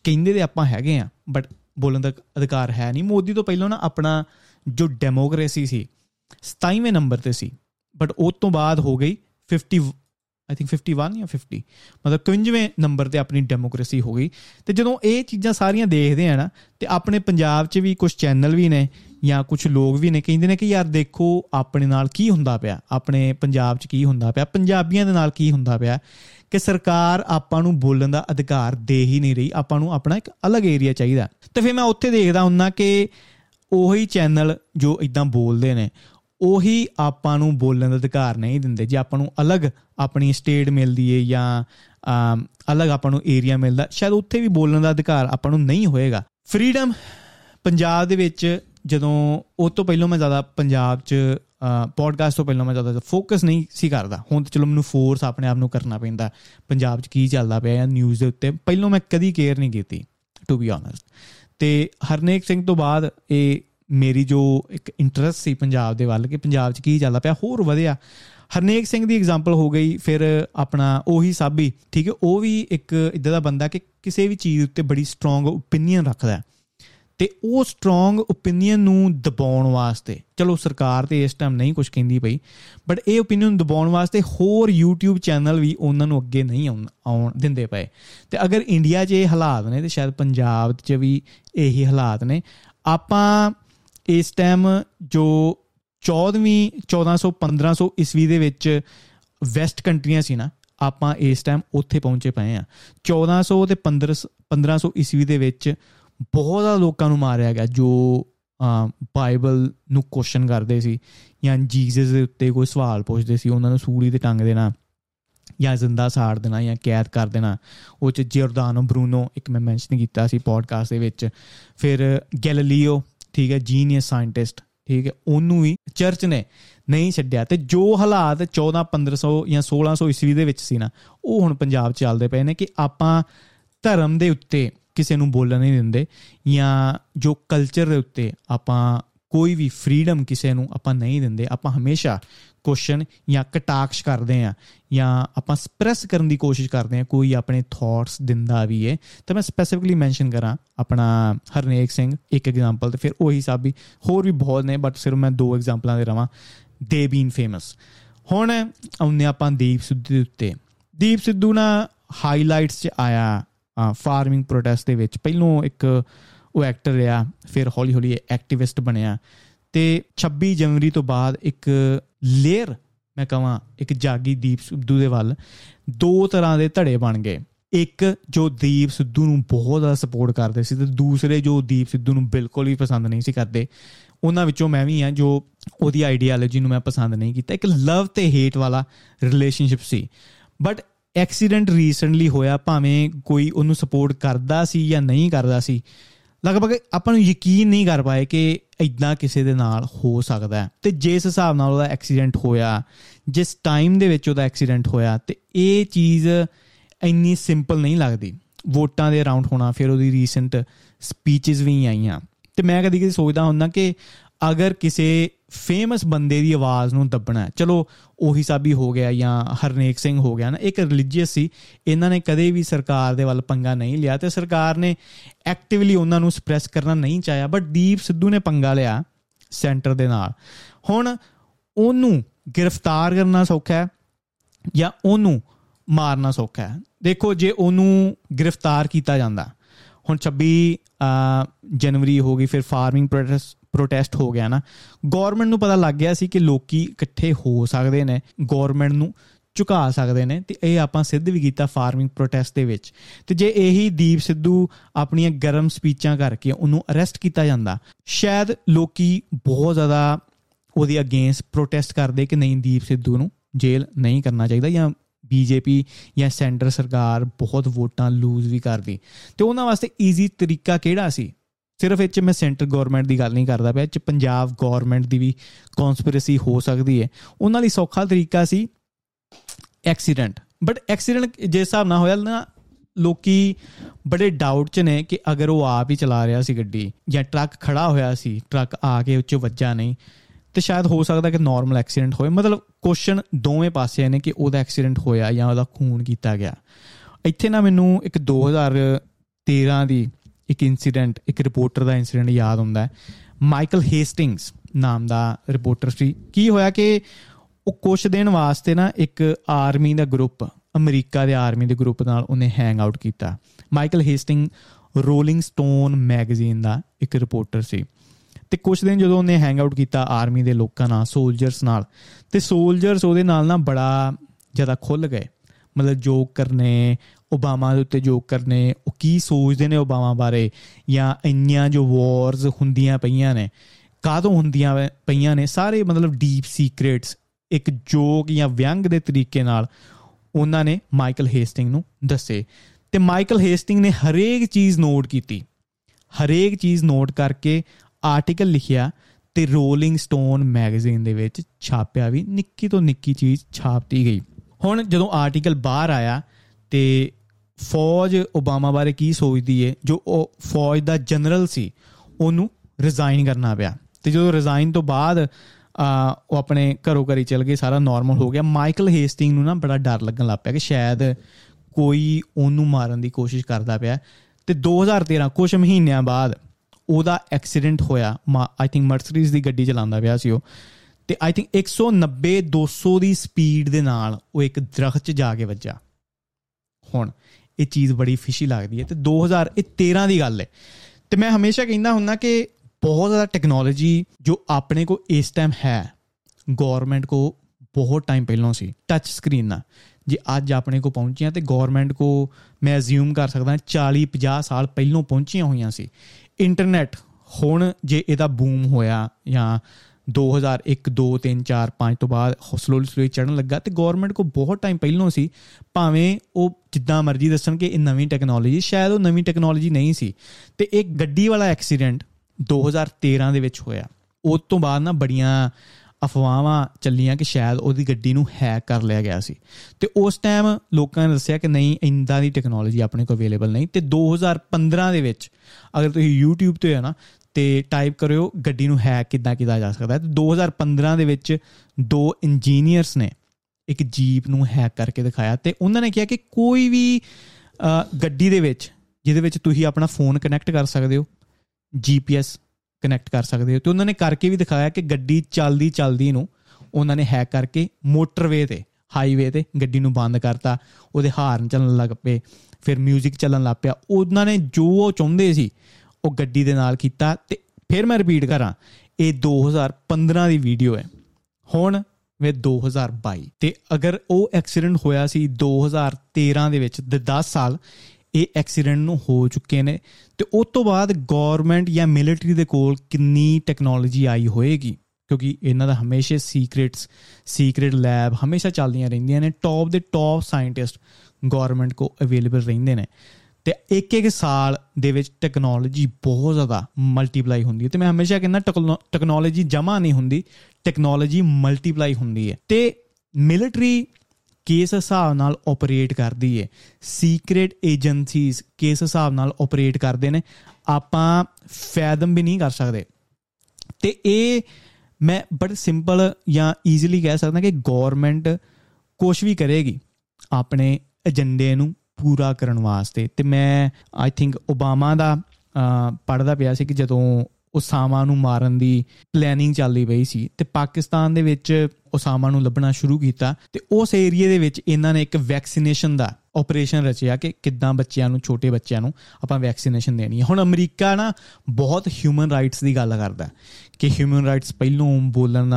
ਕਹਿੰਦੇ ਤੇ ਆਪਾਂ ਹੈਗੇ ਆ ਬਟ ਬੋਲਣ ਦਾ ਅਧਿਕਾਰ ਹੈ ਨਹੀਂ। ਮੋਦੀ ਤੋਂ ਪਹਿਲਾਂ ਨਾ ਆਪਣਾ ਜੋ ਡੈਮੋਕ੍ਰੇਸੀ ਸੀ 27ਵੇਂ ਨੰਬਰ ਤੇ ਸੀ ਬਟ ਉਸ ਤੋਂ ਬਾਅਦ ਹੋ ਗਈ 50 ਆਈ ਥਿੰਕ 51 ਜਾਂ 50 ਮਤਲਬ 51ਵੇਂ ਨੰਬਰ ਤੇ ਆਪਣੀ ਡੈਮੋਕ੍ਰੇਸੀ ਹੋ ਗਈ। ਤੇ ਜਦੋਂ ਇਹ ਚੀਜ਼ਾਂ ਸਾਰੀਆਂ ਦੇਖਦੇ ਆ ਨਾ, ਤੇ ਆਪਣੇ ਪੰਜਾਬ 'ਚ ਵੀ ਕੁਝ ਚੈਨਲ ਵੀ ਨੇ ਜਾਂ ਕੁਝ ਲੋਕ ਵੀ ਨੇ, ਕਹਿੰਦੇ ਨੇ ਕਿ ਯਾਰ ਦੇਖੋ ਆਪਣੇ ਨਾਲ ਕੀ ਹੁੰਦਾ ਪਿਆ, ਆਪਣੇ ਪੰਜਾਬ 'ਚ ਕੀ ਹੁੰਦਾ ਪਿਆ, ਪੰਜਾਬੀਆਂ ਦੇ ਨਾਲ ਕੀ ਹੁੰਦਾ ਪਿਆ, ਕਿ ਸਰਕਾਰ ਆਪਾਂ ਨੂੰ ਬੋਲਣ ਦਾ ਅਧਿਕਾਰ ਦੇ ਹੀ ਨਹੀਂ ਰਹੀ, ਆਪਾਂ ਨੂੰ ਆਪਣਾ ਇੱਕ ਅਲੱਗ ਏਰੀਆ ਚਾਹੀਦਾ। ਤੇ ਫਿਰ ਮੈਂ ਉੱਥੇ ਦੇਖਦਾ ਹੁੰਨਾ ਕਿ ਉਹੀ ਚੈਨਲ ਜੋ ਇਦਾਂ ਬੋਲਦੇ ਨੇ ਉਹੀ ਆਪਾਂ ਨੂੰ ਬੋਲਣ ਦਾ ਅਧਿਕਾਰ ਨਹੀਂ ਦਿੰਦੇ। ਜੇ ਆਪਾਂ ਨੂੰ ਅਲੱਗ ਆਪਣੀ ਸਟੇਟ ਮਿਲਦੀ ਏ ਜਾਂ ਅਲੱਗ ਆਪਾਂ ਨੂੰ ਏਰੀਆ ਮਿਲਦਾ, ਸ਼ਾਇਦ ਉੱਥੇ ਵੀ ਬੋਲਣ ਦਾ ਅਧਿਕਾਰ ਆਪਾਂ ਨੂੰ ਨਹੀਂ ਹੋਏਗਾ। ਫਰੀडम ਪੰਜਾਬ ਦੇ ਵਿੱਚ ਜਦੋਂ ਉਹ ਤੋਂ ਪਹਿਲਾਂ ਮੈਂ ਜ਼ਿਆਦਾ ਪੰਜਾਬ 'ਚ ਪੋਡਕਾਸਟ ਤੋਂ ਪਹਿਲਾਂ ਮੈਂ ਜ਼ਿਆਦਾ ਫੋਕਸ ਨਹੀਂ ਸੀ ਕਰਦਾ। ਹੁਣ ਤੇ ਚਲੋ ਮੈਨੂੰ ਫੋਰਸ ਆਪਣੇ ਆਪ ਨੂੰ ਕਰਨਾ ਪੈਂਦਾ। ਪੰਜਾਬ 'ਚ ਕੀ ਚੱਲਦਾ ਪਿਆ ਜਾਂ ਨਿਊਜ਼ ਦੇ ਉੱਤੇ, ਪਹਿਲਾਂ ਮੈਂ ਕਦੀ ਕੇਅਰ ਨਹੀਂ ਕੀਤੀ ਟੂ ਬੀ ਆਨੈਸਟ ਤੇ ਹਰਨੇਕ ਸਿੰਘ ਤੋਂ ਬਾਅਦ ਇਹ ਮੇਰੀ ਜੋ ਇੱਕ ਇੰਟਰਸਟ ਸੀ ਪੰਜਾਬ ਦੇ ਵੱਲ ਕਿ ਪੰਜਾਬ 'ਚ ਕੀ ਚੱਲਦਾ ਪਿਆ, ਹੋਰ ਵਧਿਆ। ਹਰਨੇਕ ਸਿੰਘ ਦੀ ਐਗਜ਼ਾਮਪਲ ਹੋ ਗਈ, ਫਿਰ ਆਪਣਾ ਉਹੀ ਸਾਬੀ, ਠੀਕ ਹੈ, ਉਹ ਵੀ ਇੱਕ ਇਦਾਂ ਦਾ ਬੰਦਾ ਕਿ ਕਿਸੇ ਵੀ ਚੀਜ਼ ਉੱਤੇ ਬੜੀ ਸਟਰੋਂਗ ਓਪੀਨੀਅਨ ਰੱਖਦਾ ਤੇ ਉਹ ਸਟਰੋਂਗ ਓਪੀਨੀਅਨ ਨੂੰ ਦਬਾਉਣ ਵਾਸਤੇ, ਚਲੋ ਸਰਕਾਰ ਤੇ ਇਸ ਟਾਈਮ ਨਹੀਂ ਕੁਝ ਕਹਿੰਦੀ ਪਈ ਬਟ ਇਹ ਓਪੀਨੀਅਨ ਨੂੰ ਦਬਾਉਣ ਵਾਸਤੇ ਹੋਰ YouTube ਚੈਨਲ ਵੀ ਉਹਨਾਂ ਨੂੰ ਅੱਗੇ ਨਹੀਂ ਆਉਣ ਦਿੰਦੇ ਪਏ। ਤੇ ਅਗਰ ਇੰਡੀਆ 'ਚ ਇਹ ਹਾਲਾਤ ਨੇ, ਤੇ ਸ਼ਾਇਦ ਪੰਜਾਬ 'ਚ ਵੀ ਇਹੀ ਹਾਲਾਤ ਨੇ, ਆਪਾਂ ਇਸ ਟਾਈਮ ਜੋ 14ਵੀਂ 1400 1500 ਈਸਵੀ ਦੇ ਵਿੱਚ ਵੈਸਟ ਕੰਟਰੀਆਂ ਸੀ ਨਾ, ਆਪਾਂ ਇਸ ਟਾਈਮ ਉੱਥੇ ਪਹੁੰਚੇ ਪਏ ਆ 1400 ਤੇ 1500 ਈਸਵੀ ਦੇ ਵਿੱਚ ਬਹੁਤ ਜ਼ਿਆਦਾ ਲੋਕਾਂ ਨੂੰ ਮਾਰਿਆ ਗਿਆ, ਜੋ ਬਾਈਬਲ ਨੂੰ ਕੁਐਸਚਨ ਕਰਦੇ ਸੀ ਜਾਂ ਜੀਸਸ ਦੇ ਉੱਤੇ ਕੋਈ ਸਵਾਲ ਪੁੱਛਦੇ ਸੀ, ਉਹਨਾਂ ਨੂੰ ਸੂਲੀ ਤੇ ਟੰਗ ਦੇਣਾ ਜਾਂ ਜ਼ਿੰਦਾ ਸਾੜ ਦੇਣਾ ਜਾਂ ਕੈਦ ਕਰ ਦੇਣਾ। ਉਹ ਚ ਜਰਦਾਨੋ ਬਰੂਨੋ ਇੱਕ ਮੈਂ ਮੈਂਸ਼ਨ ਕੀਤਾ ਸੀ ਪੋਡਕਾਸਟ ਦੇ ਵਿੱਚ। ਫਿਰ ਗੈਲੀਲੀਓ ਠੀਕ ਹੈ ਜੀਨੀਅਸ ਸਾਇੰਟਿਸਟ ਠੀਕ ਹੈ, ਉਹਨੂੰ ਵੀ ਚਰਚ ਨੇ ਨਹੀਂ ਛੱਡਿਆ ਤੇ ਜੋ ਹਾਲਾਤ 14 1500 ਜਾਂ 1600 ਈਸਵੀ ਦੇ ਵਿੱਚ ਸੀ ਨਾ, ਉਹ ਹੁਣ ਪੰਜਾਬ ਚੱਲਦੇ ਪਏ ਨੇ ਕਿ ਆਪਾਂ ਧਰਮ ਦੇ ਉੱਤੇ ਕਿਸੇ ਨੂੰ ਬੋਲਣ ਨਹੀਂ ਦਿੰਦੇ ਜਾਂ ਜੋ ਕਲਚਰ ਦੇ ਉੱਤੇ ਆਪਾਂ ਕੋਈ ਵੀ ਫਰੀडम ਕਿਸੇ ਨੂੰ ਆਪਾਂ ਨਹੀਂ ਦਿੰਦੇ, ਆਪਾਂ ਹਮੇਸ਼ਾ ਕੁਐਸਚਨ ਜਾਂ ਕਟਾਕਸ਼ ਕਰਦੇ ਆ ਜਾਂ ਆਪਾਂ ਸਪਰੈਸ ਕਰਨ ਦੀ ਕੋਸ਼ਿਸ਼ ਕਰਦੇ ਆ ਕੋਈ ਆਪਣੇ ਥਾਟਸ ਦਿੰਦਾ ਵੀ ਹੈ, ਤਾਂ ਮੈਂ ਸਪੈਸੀਫਿਕਲੀ ਮੈਂਸ਼ਨ ਕਰਾਂ ਆਪਣਾ ਹਰਨੇਕ ਸਿੰਘ, ਇੱਕ ਐਗਜ਼ਾਮਪਲ ਤੇ ਫਿਰ ਉਹੀ ਸਭ ਵੀ, ਹੋਰ ਵੀ ਬਹੁਤ ਨੇ ਬਟ ਸਿਰਫ ਮੈਂ ਦੋ ਐਗਜ਼ਾਮਪਲਾਂ ਦੇ ਰਵਾਂ ਦੇ ਬੀਨ ਫੇਮਸ ਹੁਣ ਆਉਂਦੇ ਆਪਾਂ ਦੀਪ ਸਿੱਧੂ ਦੇ ਉੱਤੇ। ਦੀਪ ਸਿੱਧੂ ਨਾ ਹਾਈਲਾਈਟਸ 'ਚ ਆਇਆ ਫਾਰਮਿੰਗ ਪ੍ਰੋਟੈਸਟ ਦੇ ਵਿੱਚ। ਪਹਿਲੋਂ ਇੱਕ ਉਹ ਐਕਟਰ ਰਿਹਾ, ਫਿਰ ਹੌਲੀ ਹੌਲੀ ਐਕਟਿਵਿਸਟ ਬਣਿਆ। ਤੇ 26 ਜਨਵਰੀ ਤੋਂ ਬਾਅਦ ਇੱਕ ਲੇਅਰ, ਮੈਂ ਕਹਾਂ ਇੱਕ ਜਾਗੀ ਦੀਪ ਸਿੱਧੂ ਦੇ ਵੱਲ, ਦੋ ਤਰ੍ਹਾਂ ਦੇ ਧੜੇ ਬਣ ਗਏ। ਇੱਕ ਜੋ ਦੀਪ ਸਿੱਧੂ ਨੂੰ ਬਹੁਤ ਜ਼ਿਆਦਾ ਸਪੋਰਟ ਕਰਦੇ ਸੀ ਤੇ ਦੂਸਰੇ ਜੋ ਦੀਪ ਸਿੱਧੂ ਨੂੰ ਬਿਲਕੁਲ ਵੀ ਪਸੰਦ ਨਹੀਂ ਸੀ ਕਰਦੇ, ਉਹਨਾਂ ਵਿੱਚੋਂ ਮੈਂ ਵੀ ਆ ਜੋ ਉਹਦੀ ਆਈਡੀਆਲੋਜੀ ਨੂੰ ਮੈਂ ਪਸੰਦ ਨਹੀਂ ਕੀਤਾ। ਇੱਕ ਲਵ ਤੇ ਹੇਟ ਵਾਲਾ ਰਿਲੇਸ਼ਨਸ਼ਿਪ ਸੀ। ਬਟ ਐਕਸੀਡੈਂਟ ਰੀਸੈਂਟਲੀ ਹੋਇਆ, ਭਾਵੇਂ ਕੋਈ ਉਹਨੂੰ ਸਪੋਰਟ ਕਰਦਾ ਸੀ ਜਾਂ ਨਹੀਂ ਕਰਦਾ ਸੀ ਲਗਭਗ ਆਪਾਂ ਨੂੰ ਯਕੀਨ ਨਹੀਂ ਕਰ ਪਾਏ ਕਿ ਇਦਾਂ ਕਿਸੇ ਦੇ ਨਾਲ ਹੋ ਸਕਦਾ ਹੈ। ਤੇ ਜਿਸ ਹਿਸਾਬ ਨਾਲ ਉਹਦਾ ਐਕਸੀਡੈਂਟ ਹੋਇਆ, ਜਿਸ ਟਾਈਮ ਦੇ ਵਿੱਚ ਉਹਦਾ ਐਕਸੀਡੈਂਟ ਹੋਇਆ, ਤੇ ਇਹ ਚੀਜ਼ ਇੰਨੀ ਸਿੰਪਲ ਨਹੀਂ ਲੱਗਦੀ। ਵੋਟਾਂ ਦੇ ਅਰਾਊਂਡ ਹੋਣਾ, ਫਿਰ ਉਹਦੀ ਰੀਸੈਂਟ ਸਪੀਚਸ ਵੀ ਆਈਆਂ। ਤੇ ਮੈਂ ਕਦੀ ਕਦੀ ਸੋਚਦਾ ਹੁੰਦਾ ਕਿ ਅਗਰ ਕਿਸੇ ਫੇਮਸ ਬੰਦੇ ਦੀ ਆਵਾਜ਼ ਨੂੰ ਦੱਬਣਾ ਚਲੋ, ਉਹੀ ਸਾਬੀ ਹੋ ਗਿਆ ਜਾਂ ਹਰਨੇਕ ਸਿੰਘ ਹੋ ਗਿਆ ਨਾ, ਇੱਕ ਰਿਲੀਜੀਅਸ ਸੀ। ਇਹਨਾਂ ਨੇ ਕਦੇ ਵੀ ਸਰਕਾਰ ਦੇ ਵੱਲ ਪੰਗਾ ਨਹੀਂ ਲਿਆ ਤੇ ਸਰਕਾਰ ਨੇ ਐਕਟਿਵਲੀ ਉਹਨਾਂ ਨੂੰ ਸਪਰੈਸ ਕਰਨਾ ਨਹੀਂ ਚਾਹਿਆ ਬਟ ਦੀਪ ਸਿੱਧੂ ਨੇ ਪੰਗਾ ਲਿਆ ਸੈਂਟਰ ਦੇ ਨਾਲ। ਹੁਣ ਉਹਨੂੰ ਗ੍ਰਿਫਤਾਰ ਕਰਨਾ ਸੌਖਾ ਹੈ ਜਾਂ ਉਹਨੂੰ ਮਾਰਨਾ ਸੌਖਾ ਹੈ? ਦੇਖੋ, ਜੇ ਉਹਨੂੰ ਗ੍ਰਿਫਤਾਰ ਕੀਤਾ ਜਾਂਦਾ, ਹੁਣ 26 ਜਨਵਰੀ ਹੋ ਗਈ, ਫਿਰ ਫਾਰਮਿੰਗ ਪ੍ਰੋਟੈਸਟ ਪ੍ਰੋਟੈਸਟ ਹੋ ਗਿਆ ਨਾ ਗਵਰਨਮੈਂਟ ਨੂੰ ਪਤਾ ਲੱਗ ਗਿਆ ਸੀ ਕਿ ਲੋਕੀ ਇਕੱਠੇ ਹੋ ਸਕਦੇ ਨੇ ਗਵਰਨਮੈਂਟ ਨੂੰ ਝੁਕਾ ਸਕਦੇ ਨੇ ਤੇ ਇਹ ਆਪਾਂ ਸਿੱਧ ਵੀ ਕੀਤਾ ਫਾਰਮਿੰਗ ਪ੍ਰੋਟੈਸਟ ਦੇ ਵਿੱਚ। ਤੇ ਜੇ ਇਹੀ ਦੀਪ ਸਿੱਧੂ ਆਪਣੀਆਂ ਗਰਮ ਸਪੀਚਾਂ ਕਰਕੇ ਉਹਨੂੰ ਅਰੈਸਟ ਕੀਤਾ ਜਾਂਦਾ, ਸ਼ਾਇਦ ਲੋਕੀ ਬਹੁਤ ਜ਼ਿਆਦਾ ਉਹਦੇ ਅਗੇਂਸਟ ਪ੍ਰੋਟੈਸਟ ਕਰਦੇ ਕਿ ਨਹੀਂ ਦੀਪ ਸਿੱਧੂ ਨੂੰ ਜੇਲ੍ਹ ਨਹੀਂ ਕਰਨਾ ਚਾਹੀਦਾ ਜਾਂ ਬੀਜੇਪੀ ਜਾਂ ਸੈਂਟਰ ਸਰਕਾਰ ਬਹੁਤ ਵੋਟਾਂ ਲੂਜ਼ ਵੀ ਕਰਦੀ। ਤੇ ਉਹਨਾਂ ਵਾਸਤੇ ਈਜ਼ੀ ਤਰੀਕਾ ਕਿਹੜਾ ਸੀ? ਸਿਰਫ ਇਹ ਚ ਮੈਂ ਸੈਂਟਰ ਗਵਰਨਮੈਂਟ ਦੀ ਗੱਲ ਨਹੀਂ ਕਰਦਾ ਪਿਆ ਚ ਪੰਜਾਬ ਗਵਰਨਮੈਂਟ ਦੀ ਵੀ ਕਨਸਪੀਰੇਸੀ ਹੋ ਸਕਦੀ ਹੈ। ਉਹਨਾਂ ਲਈ ਸੌਖਾ ਤਰੀਕਾ ਸੀ ਐਕਸੀਡੈਂਟ ਬਟ ਐਕਸੀਡੈਂਟ ਜੇ ਹਿਸਾਬ ਨਾਲ ਹੋਇਆ ਨਾ ਲੋਕੀ ਬੜੇ ਡਾਊਟ ਚ ਨੇ ਕਿ ਅਗਰ ਉਹ ਆਪ ਹੀ ਚਲਾ ਰਿਹਾ ਸੀ ਗੱਡੀ ਜਾਂ ਟਰੱਕ ਖੜਾ ਹੋਇਆ ਸੀ, ਟਰੱਕ ਆ ਕੇ ਉੱਚ ਵੱਜਾ ਨਹੀਂ, ਤੇ ਸ਼ਾਇਦ ਹੋ ਸਕਦਾ ਕਿ ਨਾਰਮਲ ਐਕਸੀਡੈਂਟ ਹੋਵੇ ਮਤਲਬ ਕੁਐਸਚਨ ਦੋਵੇਂ ਪਾਸੇ ਨੇ ਕਿ ਉਹਦਾ ਐਕਸੀਡੈਂਟ ਹੋਇਆ ਜਾਂ ਉਹਦਾ ਖੂਨ ਕੀਤਾ ਗਿਆ। ਇੱਥੇ ਨਾ ਮੈਨੂੰ ਇੱਕ 2013 ਦੀ ਇੱਕ ਇਨਸੀਡੈਂਟ ਇੱਕ ਰਿਪੋਰਟਰ ਦਾ ਇਨਸੀਡੈਂਟ ਯਾਦ ਹੁੰਦਾ ਹੈ। ਮਾਈਕਲ ਹੇਸਟਿੰਗਸ ਨਾਮ ਦਾ ਰਿਪੋਰਟਰ ਸੀ। ਕੀ ਹੋਇਆ ਕਿ ਉਹ ਕੁਝ ਦਿਨ ਵਾਸਤੇ ਨਾ ਇੱਕ ਆਰਮੀ ਦਾ ਗਰੁੱਪ ਅਮਰੀਕਾ ਦੇ ਆਰਮੀ ਦੇ ਗਰੁੱਪ ਨਾਲ ਉਹਨੇ ਹੈਂਗ ਆਊਟ ਕੀਤਾ। Michael Hastings Rolling Stone magazine ਦਾ ਇੱਕ ਰਿਪੋਰਟਰ ਸੀ। ਤੇ ਕੁਝ ਦਿਨ ਜਦੋਂ ਉਹਨੇ ਹੈਂਗ ਆਊਟ ਕੀਤਾ ਆਰਮੀ ਦੇ ਲੋਕਾਂ ਨਾਲ ਸੋਲਜਰਸ ਨਾਲ, ਤੇ ਸੋਲਜਰਸ ਉਹਦੇ ਨਾਲ ਨਾ ਬੜਾ ਜ਼ਿਆਦਾ ਖੁੱਲ ਗਏ। ਮਤਲਬ ਜੋਕ ਕਰਨੇ ਓਬਾਮਾ ਦੇ ਉੱਤੇ ਜੋਕ ਕਰਨੇ, ਉਹ ਕੀ ਸੋਚਦੇ ਨੇ ਓਬਾਮਾ ਬਾਰੇ? ਜਾਂ ਇੰਨੀਆਂ ਜੋ ਵਾਰਸ ਹੁੰਦੀਆਂ ਪਈਆਂ ਨੇ ਕਾਦੋਂ ਹੁੰਦੀਆਂ ਪਈਆਂ ਨੇ? ਸਾਰੇ ਮਤਲਬ ਡੀਪ ਸੀਕ੍ਰੇਟਸ ਇੱਕ ਜੋਕ ਜਾਂ ਵਿਅੰਗ ਦੇ ਤਰੀਕੇ ਨਾਲ ਉਹਨਾਂ ਨੇ ਮਾਈਕਲ ਹੇਸਟਿੰਗ ਨੂੰ ਦੱਸੇ। ਤੇ ਮਾਈਕਲ ਹੇਸਟਿੰਗ ਨੇ ਹਰੇਕ ਚੀਜ਼ ਨੋਟ ਕੀਤੀ। ਹਰੇਕ ਚੀਜ਼ ਨੋਟ ਕਰਕੇ ਆਰਟੀਕਲ ਲਿਖਿਆ ਤੇ ਰੋਲਿੰਗ ਸਟੋਨ ਮੈਗਜ਼ੀਨ ਦੇ ਵਿੱਚ ਛਾਪਿਆ ਵੀ, ਨਿੱਕੀ ਤੋਂ ਨਿੱਕੀ ਚੀਜ਼ ਛਾਪਤੀ ਗਈ। ਹੁਣ ਜਦੋਂ ਆਰਟੀਕਲ ਬਾਹਰ ਆਇਆ ਤੇ ਫੌਜ ਓਬਾਮਾ ਬਾਰੇ ਕੀ ਸੋਚਦੀ ਏ? ਜੋ ਉਹ ਫੌਜ ਦਾ ਜਨਰਲ ਸੀ, ਉਹਨੂੰ ਰਿਜ਼ਾਈਨ ਕਰਨਾ ਪਿਆ। ਤੇ ਜਦੋਂ ਰਿਜ਼ਾਈਨ ਤੋਂ ਬਾਅਦ ਆ ਉਹ ਆਪਣੇ ਘਰੋਂ ਘਰੀ ਚਲ ਗਏ, ਸਾਰਾ ਨਾਰਮਲ ਹੋ ਗਿਆ। ਮਾਈਕਲ ਹੇਸਟਿੰਗ ਨੂੰ ਨਾ ਬੜਾ ਡਰ ਲੱਗਣ ਲੱਗ ਪਿਆ ਕਿ ਸ਼ਾਇਦ ਕੋਈ ਉਹਨੂੰ ਮਾਰਨ ਦੀ ਕੋਸ਼ਿਸ਼ ਕਰਦਾ ਪਿਆ। ਤੇ 2013 ਕੁਝ ਮਹੀਨਿਆਂ ਬਾਅਦ ਉਹਦਾ ਐਕਸੀਡੈਂਟ ਹੋਇਆ। ਆਈ ਥਿੰਕ ਮਰਸੀਡੀਜ਼ ਦੀ ਗੱਡੀ ਚਲਾਉਂਦਾ ਪਿਆ ਸੀ ਉਹ। ਤੇ ਆਈ ਥਿੰਕ 190 200 ਦੀ ਸਪੀਡ ਦੇ ਨਾਲ ਉਹ ਇੱਕ ਦਰਖਤ 'ਚ ਜਾ ਕੇ ਵੱਜਾ ਹੁਣ ਇਹ ਚੀਜ਼ ਬੜੀ ਫਿਸ਼ੀ ਲੱਗਦੀ ਹੈ ਤੇ 2013 ਦੀ ਗੱਲ ਹੈ। ਤੇ ਮੈਂ ਹਮੇਸ਼ਾ ਕਹਿੰਦਾ ਹੁੰਦਾ ਕਿ ਬਹੁਤ ਜ਼ਿਆਦਾ ਟੈਕਨੋਲੋਜੀ ਜੋ ਆਪਣੇ ਕੋ ਇਸ ਟਾਈਮ ਹੈ ਗਵਰਨਮੈਂਟ ਕੋ ਬਹੁਤ ਟਾਈਮ ਪਹਿਲਾਂ ਸੀ ਟੱਚ ਸਕਰੀਨ ਨਾਲ। ਜੇ ਅੱਜ ਆਪਣੇ ਕੋ ਪਹੁੰਚੀਆਂ ਤੇ ਗਵਰਨਮੈਂਟ ਕੋ ਮੈਂ ਅਸਿਊਮ ਕਰ ਸਕਦਾ 40 50 ਸਾਲ ਪਹਿਲਾਂ ਪਹੁੰਚੀਆਂ ਹੋਈਆਂ ਸੀ। ਇੰਟਰਨੈਟ ਹੁਣ ਜੇ ਇਹਦਾ ਬੂਮ ਹੋਇਆ ਜਾਂ 2001 2 3 4 5 ਤੋਂ ਬਾਅਦ ਸਲੋਲੀ ਸਲੋਲੀ ਚੜਨ ਲੱਗਾ ਤੇ ਗਵਰਨਮੈਂਟ ਕੋ ਬਹੁਤ ਟਾਈਮ ਪਹਿਲਾਂ ਸੀ, ਭਾਵੇਂ ਉਹ ਜਿੱਦਾਂ ਮਰਜ਼ੀ ਦੱਸਣ ਕਿ ਇਹ ਨਵੀਂ ਟੈਕਨੋਲੋਜੀ ਸ਼ਾਇਦ ਉਹ ਨਵੀਂ ਟੈਕਨੋਲੋਜੀ ਨਹੀਂ ਸੀ। ਤੇ ਇੱਕ ਗੱਡੀ ਵਾਲਾ ਐਕਸੀਡੈਂਟ 2013 ਦੇ ਵਿੱਚ ਹੋਇਆ। ਉਸ ਤੋਂ ਬਾਅਦ ਨਾ ਬੜੀਆਂ ਅਫਵਾਹਾਂ ਚੱਲੀਆਂ ਕਿ ਸ਼ਾਇਦ ਉਹਦੀ ਗੱਡੀ ਨੂੰ ਹੈਕ ਕਰ ਲਿਆ ਗਿਆ ਸੀ। ਤੇ ਉਸ ਟਾਈਮ ਲੋਕਾਂ ਨੇ ਦੱਸਿਆ ਕਿ ਨਹੀਂ, ਇੰਦਾ ਦੀ ਟੈਕਨੋਲੋਜੀ ਆਪਣੇ ਕੋਲ ਅਵੇਲੇਬਲ ਨਹੀਂ। ਤੇ 2015 ਦੇ ਵਿੱਚ ਅਗਰ ਤੁਸੀਂ YouTube ਤੇ ਹੋ ਨਾ ਤੇ ਟਾਈਪ ਕਰਿਓ ਗੱਡੀ ਨੂੰ ਹੈਕ ਕਿੱਦਾਂ ਕੀਤਾ ਜਾ ਸਕਦਾ ਹੈ। ਤੇ 2015 ਦੇ ਵਿੱਚ ਦੋ ਇੰਜੀਨੀਅਰਸ ਨੇ ਇੱਕ ਜੀਪ ਨੂੰ ਹੈਕ ਕਰਕੇ ਦਿਖਾਇਆ ਤੇ ਉਹਨਾਂ ਨੇ ਕਿਹਾ ਕਿ ਕੋਈ ਵੀ ਗੱਡੀ ਦੇ ਵਿੱਚ, ਜਿਹਦੇ ਵਿੱਚ ਤੁਸੀਂ ਆਪਣਾ ਫੋਨ ਕਨੈਕਟ ਕਰ ਸਕਦੇ ਹੋ ਜੀਪੀਐਸ ਕਨੈਕਟ ਕਰ ਸਕਦੇ ਹੋ, ਤੇ ਉਹਨਾਂ ਨੇ ਕਰਕੇ ਵੀ ਦਿਖਾਇਆ ਕਿ ਗੱਡੀ ਚੱਲਦੀ ਚੱਲਦੀ ਨੂੰ ਉਹਨਾਂ ਨੇ ਹੈਕ ਕਰਕੇ ਮੋਟਰਵੇ ਤੇ ਹਾਈਵੇ ਤੇ ਗੱਡੀ ਨੂੰ ਬੰਦ ਕਰਤਾ, ਉਹਦੇ ਹਾਰਨ ਚੱਲਣ ਲੱਗ ਪਏ, ਫਿਰ 뮤직 ਚੱਲਣ ਲੱਗ ਪਿਆ। ਉਹਨਾਂ ਨੇ ਜੋ ਉਹ ਚਾਹੁੰਦੇ ਸੀ ਉਹ ਗੱਡੀ ਦੇ ਨਾਲ ਕੀਤਾ ਤੇ ਫਿਰ ਮੈਂ ਰਿਪੀਟ ਕਰਾਂ, ਇਹ 2015 ਦੀ ਵੀਡੀਓ ਹੈ। ਹੁਣ ਵੇ 2022 ਤੇ ਅਗਰ ਉਹ ਐਕਸੀਡੈਂਟ ਹੋਇਆ ਸੀ 2013 ਦੇ ਵਿੱਚ 10 ਸਾਲ ਇਹ ਐਕਸੀਡੈਂਟ ਨੂੰ ਹੋ ਚੁੱਕੇ ਨੇ, ਤੇ ਉਸ ਤੋਂ ਬਾਅਦ ਗਵਰਨਮੈਂਟ ਜਾਂ ਮਿਲਟਰੀ ਦੇ ਕੋਲ ਕਿੰਨੀ ਟੈਕਨੋਲੋਜੀ ਆਈ ਹੋਏਗੀ? ਕਿਉਂਕਿ ਇਹਨਾਂ ਦਾ ਹਮੇਸ਼ਾ ਸੀਕ੍ਰੀਟਸ ਸੀਕ੍ਰੀਟ ਲੈਬ ਹਮੇਸ਼ਾ ਚੱਲਦੀਆਂ ਰਹਿੰਦੀਆਂ ਨੇ ਟੌਪ ਦੇ ਟੌਪ ਸਾਇੰਟਿਸਟ ਗਵਰਨਮੈਂਟ ਕੋ ਅਵੇਲੇਬਲ ਰਹਿੰਦੇ ਨੇ। ਤੇ ਇੱਕ ਇੱਕ ਸਾਲ ਦੇ ਵਿੱਚ ਟੈਕਨੋਲੋਜੀ ਬਹੁਤ ਜ਼ਿਆਦਾ ਮਲਟੀਪਲਾਈ ਹੁੰਦੀ ਹੈ ਤੇ ਮੈਂ ਹਮੇਸ਼ਾ ਕਹਿੰਦਾ ਟੈਕਨੋਲੋਜੀ ਜਮਾ ਨਹੀਂ ਹੁੰਦੀ ਟੈਕਨੋਲੋਜੀ ਮਲਟੀਪਲਾਈ ਹੁੰਦੀ ਹੈ। ਤੇ ਮਿਲਟਰੀ ਕਿਸ ਹਿਸਾਬ ਨਾਲ ਆਪਰੇਟ ਕਰਦੀ ਹੈ। ਸੀਕ੍ਰੀਟ ਏਜੰਸੀਜ਼ ਕਿਸ ਹਿਸਾਬ ਨਾਲ ਆਪਰੇਟ ਕਰਦੇ ਨੇ। ਆਪਾਂ ਫੈਦਮ ਵੀ ਨਹੀਂ ਕਰ ਸਕਦੇ। ਤੇ ਇਹ ਮੈਂ ਬੜਾ ਸਿੰਪਲ ਜਾਂ ਈਜ਼ੀਲੀ ਕਹਿ ਸਕਦਾ ਕਿ ਗਵਰਨਮੈਂਟ ਕੁਝ ਵੀ ਕਰੇਗੀ, ਆਪਣੇ ਏਜੰਡੇ ਨੂੰ ਪੂਰਾ ਕਰਨ ਵਾਸਤੇ। ਤੇ ਮੈਂ ਆਈ ਥਿੰਕ ਓਬਾਮਾ ਦਾ ਪੜਦਾ ਪਿਆ ਸੀ ਕਿ ਜਦੋਂ ਉਸਾਮਾ ਨੂੰ ਮਾਰਨ ਦੀ ਪਲੈਨਿੰਗ ਚੱਲਦੀ ਪਈ ਸੀ ਤੇ ਪਾਕਿਸਤਾਨ ਦੇ ਵਿੱਚ ਉਸਾਮਾ ਨੂੰ ਲੱਭਣਾ ਸ਼ੁਰੂ ਕੀਤਾ ਤੇ ਉਸ ਏਰੀਆ ਦੇ ਵਿੱਚ ਇਹਨਾਂ ਨੇ ਇੱਕ ਵੈਕਸੀਨੇਸ਼ਨ ਦਾ ਆਪਰੇਸ਼ਨ ਰਚਿਆ ਕਿ ਕਿੱਦਾਂ ਬੱਚਿਆਂ ਨੂੰ, ਛੋਟੇ ਬੱਚਿਆਂ ਨੂੰ ਆਪਾਂ ਵੈਕਸੀਨੇਸ਼ਨ ਦੇਣੀ ਹੈ। ਹੁਣ ਅਮਰੀਕਾ ਨਾ ਬਹੁਤ ਹਿਊਮਨ ਰਾਈਟਸ ਦੀ ਗੱਲ ਕਰਦਾ ਕਿ ਹਿਊਮਨ ਰਾਈਟਸ ਪਹਿਲੋਂ ਬੋਲਣ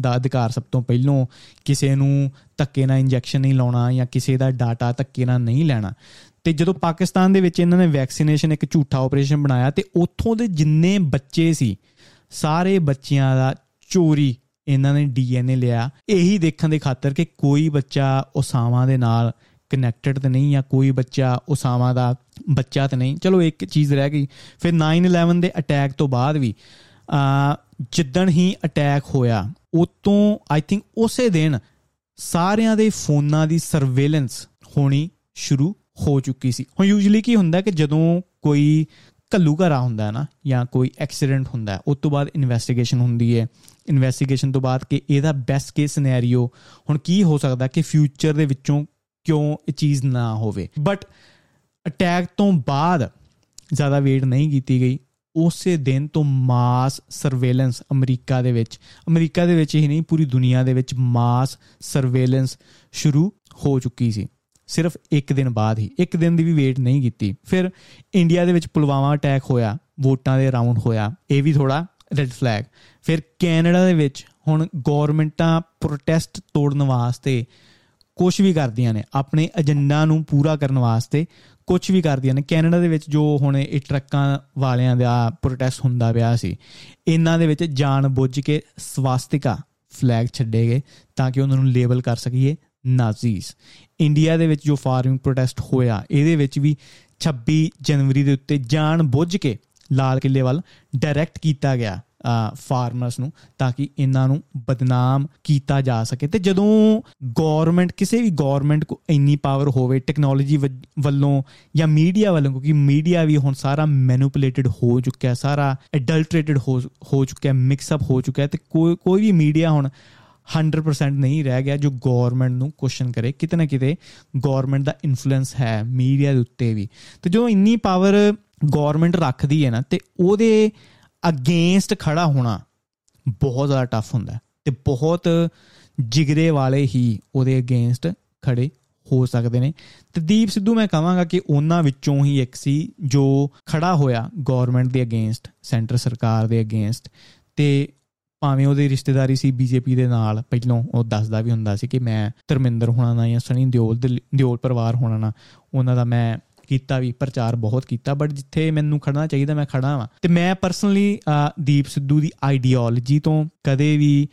ਦਾ ਅਧਿਕਾਰ ਸਭ ਤੋਂ ਪਹਿਲੋਂ ਕਿਸੇ ਨੂੰ ਧੱਕੇ ਨਾਲ ਇੰਜੈਕਸ਼ਨ ਨਹੀਂ ਲਾਉਣਾ ਜਾਂ ਕਿਸੇ ਦਾ ਡਾਟਾ ਧੱਕੇ ਨਾਲ ਨਹੀਂ ਲੈਣਾ। ਤੇ ਜਦੋਂ ਪਾਕਿਸਤਾਨ ਦੇ ਵਿੱਚ ਇਹਨਾਂ ਨੇ ਵੈਕਸੀਨੇਸ਼ਨ ਇੱਕ ਝੂਠਾ ਆਪਰੇਸ਼ਨ ਬਣਾਇਆ ਤੇ ਉੱਥੋਂ ਦੇ ਜਿੰਨੇ ਬੱਚੇ ਸੀ, ਸਾਰੇ ਬੱਚਿਆਂ ਦਾ ਚੋਰੀ ਇਹਨਾਂ ਨੇ ਡੀਐਨਏ ਲਿਆ। ਇਹੀ ਦੇਖਣ ਦੇ ਖਾਤਰ ਕਿ ਕੋਈ ਬੱਚਾ ਉਸਾਮਾ ਦੇ ਨਾਲ ਕਨੈਕਟਡ ਤੇ ਨਹੀਂ ਜਾਂ ਕੋਈ ਬੱਚਾ ਉਸਾਮਾ ਦਾ ਬੱਚਾ ਤੇ ਨਹੀਂ। ਚਲੋ, ਇੱਕ ਚੀਜ਼ ਰਹਿ ਗਈ। ਫਿਰ 9/11 ਦੇ ਅਟੈਕ ਤੋਂ ਬਾਅਦ ਵੀ ਆ ਜਿੱਦਣ ਹੀ ਅਟੈਕ ਹੋਇਆ, ਉਤੋਂ ਆਈ ਥਿੰਕ ਉਸੇ ਦਿਨ ਸਾਰਿਆਂ ਦੇ ਫੋਨਾਂ ਦੀ ਸਰਵੇਲੈਂਸ ਹੋਣੀ ਸ਼ੁਰੂ ਹੋ ਚੁੱਕੀ ਸੀ। ਹੁਣ ਯੂਜੂਲੀ ਕੀ ਹੁੰਦਾ ਕਿ ਜਦੋਂ ਕੋਈ ਕੱਲੂ ਘਰਾ ਹੁੰਦਾ ਹੈ ਨਾ, ਜਾਂ ਕੋਈ ਐਕਸੀਡੈਂਟ ਹੁੰਦਾ, ਉਸ ਤੋਂ ਬਾਅਦ ਇਨਵੈਸਟੀਗੇਸ਼ਨ ਹੁੰਦੀ ਹੈ। ਇਨਵੈਸਟੀਗੇਸ਼ਨ ਤੋਂ ਬਾਅਦ ਕਿ ਇਹਦਾ ਬੈਸਟ ਕੇਸ ਸਿਨੈਰੀਓ ਹੁਣ ਕੀ ਹੋ ਸਕਦਾ ਕਿ ਫਿਊਚਰ ਦੇ ਵਿੱਚੋਂ ਕਿਉਂ ਇਹ ਚੀਜ਼ ਨਾ ਹੋਵੇ? ਬਟ ਅਟੈਕ ਤੋਂ ਬਾਅਦ ਜ਼ਿਆਦਾ ਵੇਟ ਨਹੀਂ ਕੀਤੀ ਗਈ। ਉਸੇ ਦਿਨ ਤੋਂ ਮਾਸ ਸਰਵੇਲੈਂਸ ਅਮਰੀਕਾ ਦੇ ਵਿੱਚ, ਅਮਰੀਕਾ ਦੇ ਵਿੱਚ ਹੀ ਨਹੀਂ, ਪੂਰੀ ਦੁਨੀਆ ਦੇ ਵਿੱਚ ਮਾਸ ਸਰਵੇਲੈਂਸ ਸ਼ੁਰੂ ਹੋ ਚੁੱਕੀ ਸੀ। ਸਿਰਫ ਇੱਕ ਦਿਨ ਬਾਅਦ ਹੀ, ਇੱਕ ਦਿਨ ਦੀ ਵੀ ਵੇਟ ਨਹੀਂ ਕੀਤੀ। ਫਿਰ ਇੰਡੀਆ ਦੇ ਵਿੱਚ ਪੁਲਵਾਮਾ ਅਟੈਕ ਹੋਇਆ, ਵੋਟਾਂ ਦੇ ਰਾਉਂਡ ਹੋਇਆ, ਇਹ ਵੀ ਥੋੜਾ ਰੈੱਡ ਫਲੈਗ ਫਿਰ ਕੈਨੇਡਾ ਦੇ ਵਿੱਚ ਹੁਣ ਗਵਰਨਮੈਂਟਾਂ ਪ੍ਰੋਟੈਸਟ ਤੋੜਨ ਵਾਸਤੇ ਕੁਝ ਵੀ ਕਰਦੀਆਂ ਨੇ, ਆਪਣੇ ਏਜੰਡਾ ਨੂੰ ਪੂਰਾ ਕਰਨ ਵਾਸਤੇ ਕੁਝ ਵੀ ਕਰਦੀਆਂ ਨੇ। ਕੈਨੇਡਾ ਦੇ ਵਿੱਚ ਜੋ ਹੁਣ ਇਹ ਟਰੱਕਾਂ ਵਾਲਿਆਂ ਦਾ ਪ੍ਰੋਟੈਸਟ ਹੁੰਦਾ ਪਿਆ ਸੀ, ਇਹਨਾਂ ਦੇ ਵਿੱਚ ਜਾਣ ਬੁੱਝ ਕੇ ਸਵਾਸਤਿਕਾ ਫਲੈਗ ਛੱਡੇ ਗਏ ਤਾਂ ਕਿ ਉਹਨਾਂ ਨੂੰ ਲੇਬਲ ਕਰ ਸਕੀਏ ਨਾਜ਼ੀਜ਼ ਇੰਡੀਆ ਦੇ ਵਿੱਚ ਜੋ ਫਾਰਮਿੰਗ ਪ੍ਰੋਟੈਸਟ ਹੋਇਆ, ਇਹਦੇ ਵਿੱਚ ਵੀ 26 ਜਨਵਰੀ ਦੇ ਉੱਤੇ ਜਾਣ ਬੁੱਝ ਕੇ ਲਾਲ ਕਿਲੇ ਵੱਲ ਡਾਇਰੈਕਟ ਕੀਤਾ ਗਿਆ। ਫਾਰਮਰਸ ਨੂੰ ਤਾਂ ਕਿ ਇਹਨਾਂ ਨੂੰ ਬਦਨਾਮ ਕੀਤਾ ਜਾ ਸਕੇ। ਤੇ ਜਦੋਂ ਗਵਰਨਮੈਂਟ ਕਿਸੇ ਵੀ ਗਵਰਨਮੈਂਟ ਕੋ ਇੰਨੀ ਪਾਵਰ ਹੋਵੇ ਟੈਕਨੋਲੋਜੀ ਵੱਲੋਂ ਜਾਂ ਮੀਡੀਆ ਵੱਲੋਂ, ਕਿਉਂਕਿ ਮੀਡੀਆ ਵੀ ਹੁਣ ਸਾਰਾ ਮੈਨੂਪੂਲੇਟਡ ਹੋ ਚੁੱਕਿਆ, ਸਾਰਾ ਐਡਲਟਰੇਟਡ ਹੋ ਹੋ ਚੁੱਕਿਆ ਮਿਕਸ ਅਪ ਹੋ ਚੁੱਕਿਆ, ਤੇ ਕੋਈ ਕੋਈ ਵੀ ਮੀਡੀਆ ਹੁਣ 100% ਨਹੀਂ ਰਹਿ ਗਿਆ ਜੋ ਗਵਰਨਮੈਂਟ ਨੂੰ ਕੁਐਸਚਨ ਕਰੇ। ਕਿਤੇ ਨਾ ਕਿਤੇ ਗਵਰਨਮੈਂਟ ਦਾ ਇਨਫਲੂਐਂਸ ਹੈ ਮੀਡੀਆ ਦੇ ਉੱਤੇ ਵੀ। ਤੇ ਜੋ ਇੰਨੀ ਪਾਵਰ ਗਵਰਨਮੈਂਟ ਰੱਖਦੀ ਹੈ ਨਾ, ਤੇ ਉਹਦੇ ਅਗੇਂਸਟ ਖੜਾ ਹੋਣਾ ਬਹੁਤ ਜ਼ਿਆਦਾ ਟਫ ਹੁੰਦਾ ਤੇ ਬਹੁਤ ਜਿਗਰੇ ਵਾਲੇ ਹੀ ਉਹਦੇ ਅਗੇਂਸਟ ਖੜੇ ਹੋ ਸਕਦੇ ਨੇ। ਤੇ ਦੀਪ ਸਿੱਧੂ ਮੈਂ ਕਹਾਂਗਾ ਕਿ ਉਹਨਾਂ ਵਿੱਚੋਂ ਹੀ ਇੱਕ ਸੀ ਜੋ ਖੜਾ ਹੋਇਆ ਗਵਰਨਮੈਂਟ ਦੇ ਅਗੇਂਸਟ ਸੈਂਟਰ ਸਰਕਾਰ ਦੇ ਅਗੇਂਸਟ ਤੇ ਭਾਵੇਂ ਉਹਦੀ ਰਿਸ਼ਤੇਦਾਰੀ ਸੀ ਬੀਜੇਪੀ ਦੇ ਨਾਲ, ਪਹਿਲਾਂ ਉਹ ਦੱਸਦਾ ਵੀ ਹੁੰਦਾ ਸੀ ਕਿ ਮੈਂ ਧਰਮਿੰਦਰ ਹੋਣਾ ਨਾ ਜਾਂ ਸਣੀ ਦਿਓਲ ਦਿਓਲ ਪਰਿਵਾਰ ਹੋਣਾ ਨਾ, ਉਹਨਾਂ ਦਾ ਮੈਂ ਕੀਤਾ ਵੀ, ਪ੍ਰਚਾਰ ਬਹੁਤ ਕੀਤਾ ਬਟ ਜਿੱਥੇ ਮੈਨੂੰ ਖੜਨਾ ਚਾਹੀਦਾ, ਮੈਂ ਖੜਾ ਵਾਂ। ਤੇ ਮੈਂ ਪਰਸਨਲੀ ਦੀਪ ਸਿੱਧੂ ਦੀ ਆਈਡੀਓਲੋਜੀ ਤੋਂ ਕਦੇ ਵੀ